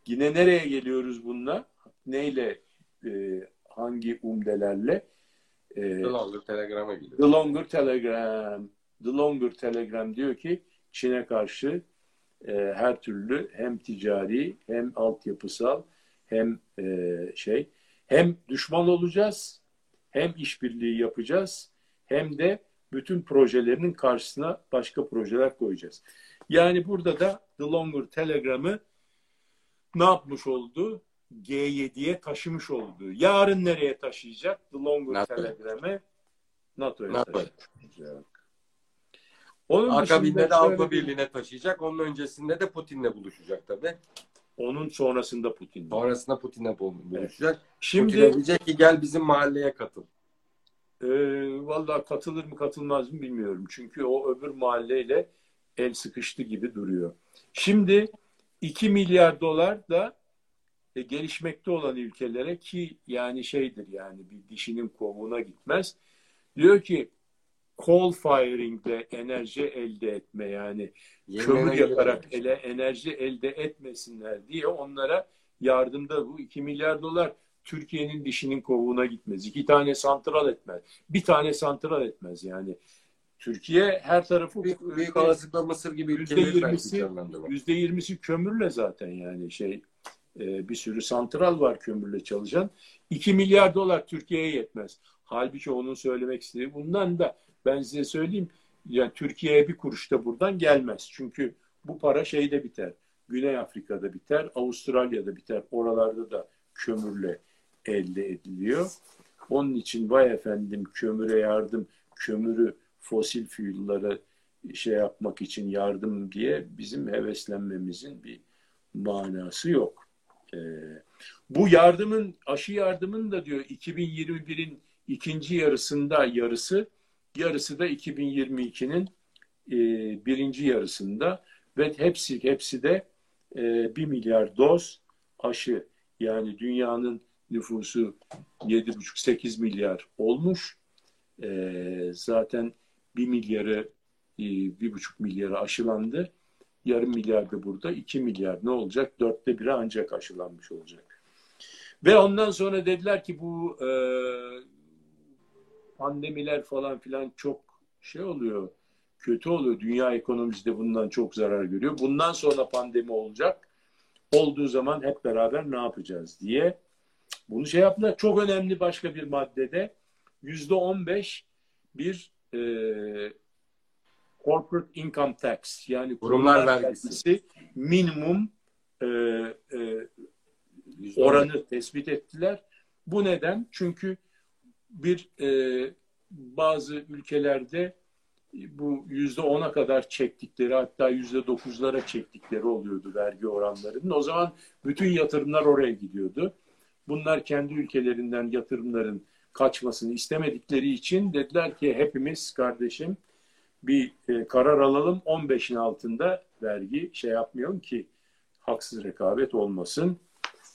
yine nereye geliyoruz bununla? Neyle e, hangi umdelerle? E, The Longer Telegram'a gidiyor. The Longer Telegram. The Longer Telegram diyor ki Çin'e karşı e, her türlü hem ticari hem altyapısal hem e, şey hem düşman olacağız, hem işbirliği yapacağız, hem de bütün projelerinin karşısına başka projeler koyacağız. Yani burada da The Longer Telegram'ı ne yapmış oldu? G7'ye taşımış oldu. Yarın nereye taşıyacak? The Longer NATO. Telegram'ı NATO'ya NATO. taşıyacak. Onun Akabinde de Avrupa Birliği'ne taşıyacak. Onun öncesinde de Putin'le buluşacak tabii. Onun sonrasında Putin. Sonrasında Putin'le buluşacak. Evet. Şimdi Putin diyecek ki gel bizim mahalleye katıl. E, vallahi katılır mı katılmaz mı bilmiyorum. Çünkü o öbür mahalleyle el sıkıştı gibi duruyor. Şimdi 2 milyar dolar da e, gelişmekte olan ülkelere ki yani şeydir yani bir dişinin kovuğuna gitmez. Diyor ki coal firingle enerji elde etme yani Yeni kömür yakarak ele enerji elde etmesinler diye onlara yardımda bu 2 milyar dolar Türkiye'nin dişinin kovuğuna gitmez. İki tane santral etmez. Bir tane santral etmez yani. Türkiye her tarafı büyük, büyük olasılıkla Mısır gibi ülkeleri yüzde yirmisi kömürle zaten yani şey e, bir sürü santral var kömürle çalışan. 2 milyar dolar Türkiye'ye yetmez. Halbuki onun söylemek istediği bundan da ben size söyleyeyim yani Türkiye'ye bir kuruş da buradan gelmez. Çünkü bu para şeyde biter. Güney Afrika'da biter, Avustralya'da biter. Oralarda da kömürle elde ediliyor. Onun için vay efendim kömüre yardım, kömürü fosil fuel'lara şey yapmak için yardım diye bizim heveslenmemizin bir manası yok. Ee, bu yardımın, aşı yardımın da diyor 2021'in ikinci yarısında yarısı yarısı da 2022'nin e, birinci yarısında ve hepsi hepsi de e, 1 milyar doz aşı yani dünyanın nüfusu 7,5-8 milyar olmuş. E, zaten 1 milyarı e, 1,5 milyarı aşılandı. Yarım milyar da burada. 2 milyar ne olacak? Dörtte biri ancak aşılanmış olacak. Ve ondan sonra dediler ki bu e, pandemiler falan filan çok şey oluyor, kötü oluyor. Dünya ekonomisi de bundan çok zarar görüyor. Bundan sonra pandemi olacak. Olduğu zaman hep beraber ne yapacağız diye bunu şey yaptılar. Çok önemli başka bir maddede yüzde on beş bir e, corporate income tax yani kurumlar, vergisi minimum e, e, oranı tespit ettiler. Bu neden? Çünkü bir e, bazı ülkelerde bu yüzde ona kadar çektikleri hatta yüzde dokuzlara çektikleri oluyordu vergi oranlarının. O zaman bütün yatırımlar oraya gidiyordu. Bunlar kendi ülkelerinden yatırımların kaçmasını istemedikleri için dediler ki hepimiz kardeşim bir e, karar alalım 15'in altında vergi şey yapmayalım ki haksız rekabet olmasın.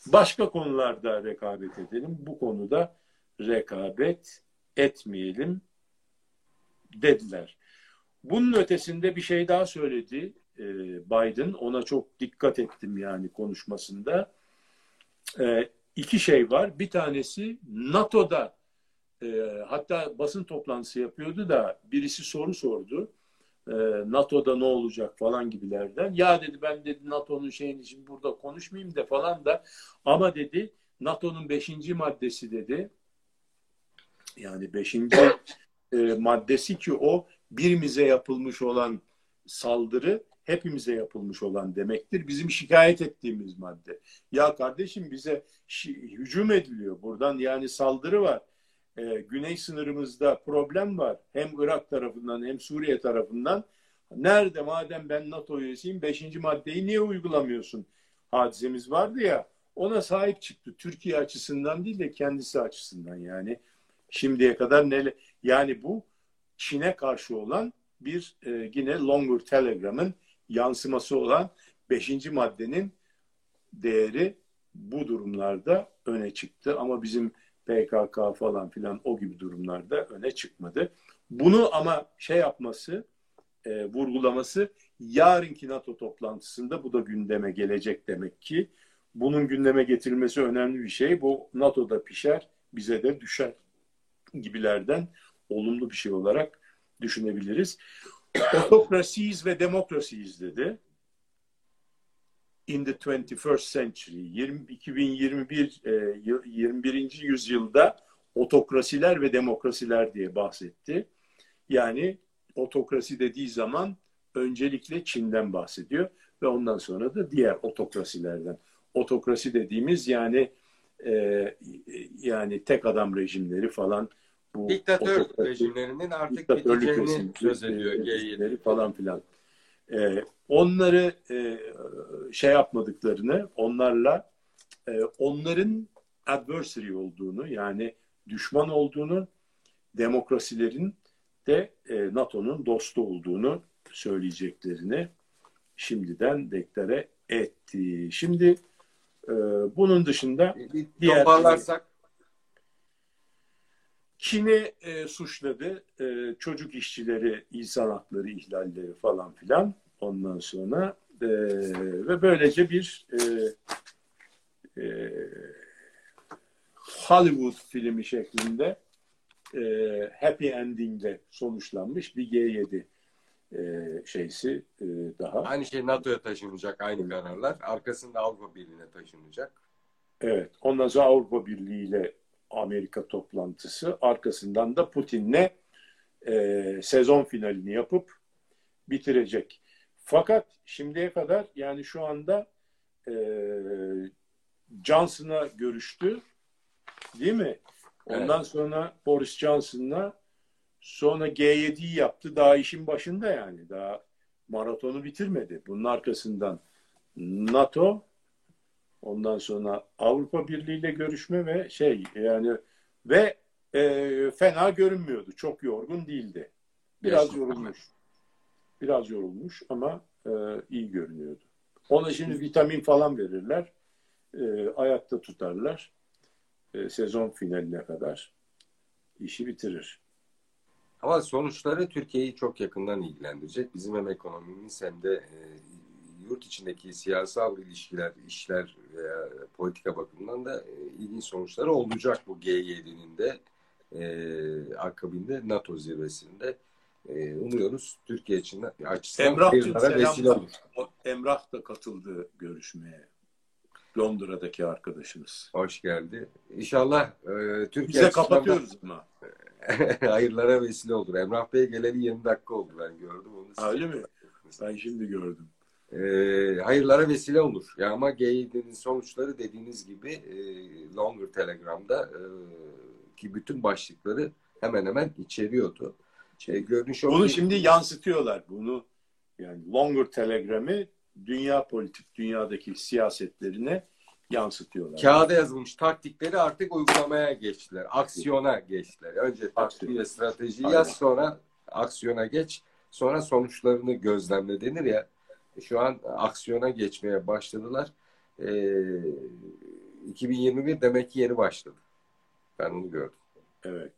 Başka konularda rekabet edelim. Bu konuda rekabet etmeyelim dediler. Bunun ötesinde bir şey daha söyledi e, Biden. Ona çok dikkat ettim yani konuşmasında. E, iki şey var. Bir tanesi NATO'da e, hatta basın toplantısı yapıyordu da birisi soru sordu. E, NATO'da ne olacak falan gibilerden. Ya dedi ben dedi NATO'nun şeyin için burada konuşmayayım da falan da ama dedi NATO'nun beşinci maddesi dedi. Yani beşinci e, maddesi ki o birimize yapılmış olan saldırı hepimize yapılmış olan demektir. Bizim şikayet ettiğimiz madde. Ya kardeşim bize hücum ediliyor. Buradan yani saldırı var. Ee, güney sınırımızda problem var. Hem Irak tarafından hem Suriye tarafından. Nerede madem ben NATO üyesiyim beşinci maddeyi niye uygulamıyorsun? Hadisemiz vardı ya ona sahip çıktı. Türkiye açısından değil de kendisi açısından yani. Şimdiye kadar ne yani bu Çin'e karşı olan bir e, yine Longer Telegram'ın yansıması olan beşinci maddenin değeri bu durumlarda öne çıktı. Ama bizim PKK falan filan o gibi durumlarda öne çıkmadı. Bunu ama şey yapması, e, vurgulaması yarınki NATO toplantısında bu da gündeme gelecek demek ki. Bunun gündeme getirilmesi önemli bir şey. Bu NATO'da pişer, bize de düşer gibilerden olumlu bir şey olarak düşünebiliriz. Otokrasiyiz ve demokrasiyiz dedi. In the 21st century, 20, 2021 e, 21. yüzyılda otokrasiler ve demokrasiler diye bahsetti. Yani otokrasi dediği zaman öncelikle Çin'den bahsediyor ve ondan sonra da diğer otokrasilerden. Otokrasi dediğimiz yani e, yani tek adam rejimleri falan bu diktatör rejimlerinin artık biteceğini söz ediyor G7 falan filan. Ee, onları e, şey yapmadıklarını, onlarla e, onların adversary olduğunu yani düşman olduğunu, demokrasilerin de e, NATO'nun dostu olduğunu söyleyeceklerini şimdiden deklare etti. Şimdi e, bunun dışında diğer toparlarsak Çin'i e, suçladı. E, çocuk işçileri, insan hakları ihlalleri falan filan. Ondan sonra e, ve böylece bir e, e, Hollywood filmi şeklinde e, happy endingle sonuçlanmış bir G7 e, şeysi e, daha. Aynı şey NATO'ya taşınacak aynı kararlar. Arkasında Avrupa Birliği'ne taşınacak. Evet. Ondan sonra Avrupa Birliği ile Amerika toplantısı. Arkasından da Putin'le e, sezon finalini yapıp bitirecek. Fakat şimdiye kadar yani şu anda e, Johnson'a görüştü. Değil mi? Ondan evet. sonra Boris Johnson'la sonra G7'yi yaptı. Daha işin başında yani. Daha maratonu bitirmedi. Bunun arkasından NATO Ondan sonra Avrupa Birliği ile görüşme ve şey yani ve e, fena görünmüyordu. Çok yorgun değildi. Biraz Yaşlı yorulmuş. Biraz yorulmuş ama e, iyi görünüyordu. Ona şimdi vitamin falan verirler. E, ayakta tutarlar. E, sezon finaline kadar işi bitirir. Ama sonuçları Türkiye'yi çok yakından ilgilendirecek. Bizim hem ekonomimiz hem de e, yurt içindeki siyasal ilişkiler, işler veya politika bakımından da e, ilginç sonuçları olacak bu G7'nin de e, akabinde NATO zirvesinde. E, umuyoruz Türkiye için açısından Emrah vesile olur. Emrah da katıldı görüşmeye. Londra'daki arkadaşımız. Hoş geldi. İnşallah e, Türkiye Bize kapatıyoruz ama. hayırlara vesile olur. Emrah Bey geleli 20 dakika oldu ben gördüm onu. Öyle mi? Ben şimdi gördüm e, hayırlara vesile olur. Ya ama G7'nin sonuçları dediğiniz gibi e, Longer Telegram'da e, ki bütün başlıkları hemen hemen içeriyordu. Şey, görünüş Bunu ki, şimdi yansıtıyorlar. Bunu yani Longer Telegram'ı dünya politik, dünyadaki siyasetlerine yansıtıyorlar. Kağıda yazılmış taktikleri artık uygulamaya geçtiler. Aksiyona geçtiler. Önce taktik ve strateji yaz sonra aksiyona geç. Sonra sonuçlarını gözlemle denir ya şu an aksiyona geçmeye başladılar. E, ee, 2021 demek ki yeni başladı. Ben onu gördüm. Evet.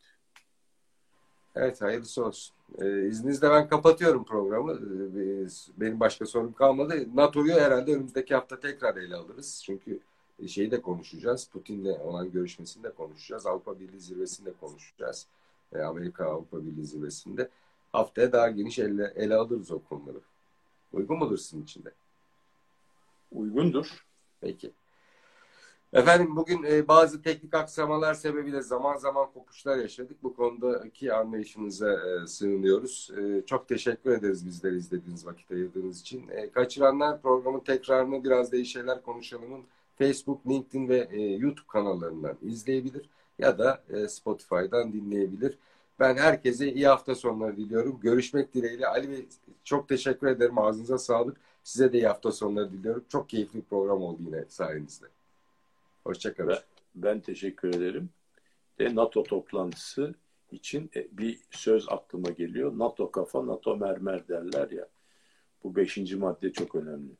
Evet hayırlısı olsun. Ee, izninizle ben kapatıyorum programı. Ee, benim başka sorum kalmadı. NATO'yu herhalde önümüzdeki hafta tekrar ele alırız. Çünkü şeyi de konuşacağız. Putin'le olan görüşmesini de konuşacağız. Avrupa Birliği zirvesinde konuşacağız. Ee, Amerika Avrupa Birliği zirvesinde. Haftaya daha geniş ele, ele alırız o konuları. Uygun mudur sizin için de? Uygundur. Peki. Efendim bugün e, bazı teknik aksamalar sebebiyle zaman zaman kopuşlar yaşadık. Bu konudaki anlayışınıza e, sığınıyoruz. E, çok teşekkür ederiz bizleri izlediğiniz vakit ayırdığınız için. E, kaçıranlar programın tekrarını biraz değişeler konuşalımın Facebook, LinkedIn ve e, YouTube kanallarından izleyebilir ya da e, Spotify'dan dinleyebilir. Ben herkese iyi hafta sonları diliyorum. Görüşmek dileğiyle. Ali Bey çok teşekkür ederim. Ağzınıza sağlık. Size de iyi hafta sonları diliyorum. Çok keyifli bir program oldu yine sayenizde. Hoşçakalın. Ben, ben teşekkür ederim. De NATO toplantısı için e, bir söz aklıma geliyor. NATO kafa, NATO mermer derler ya. Bu beşinci madde çok önemli.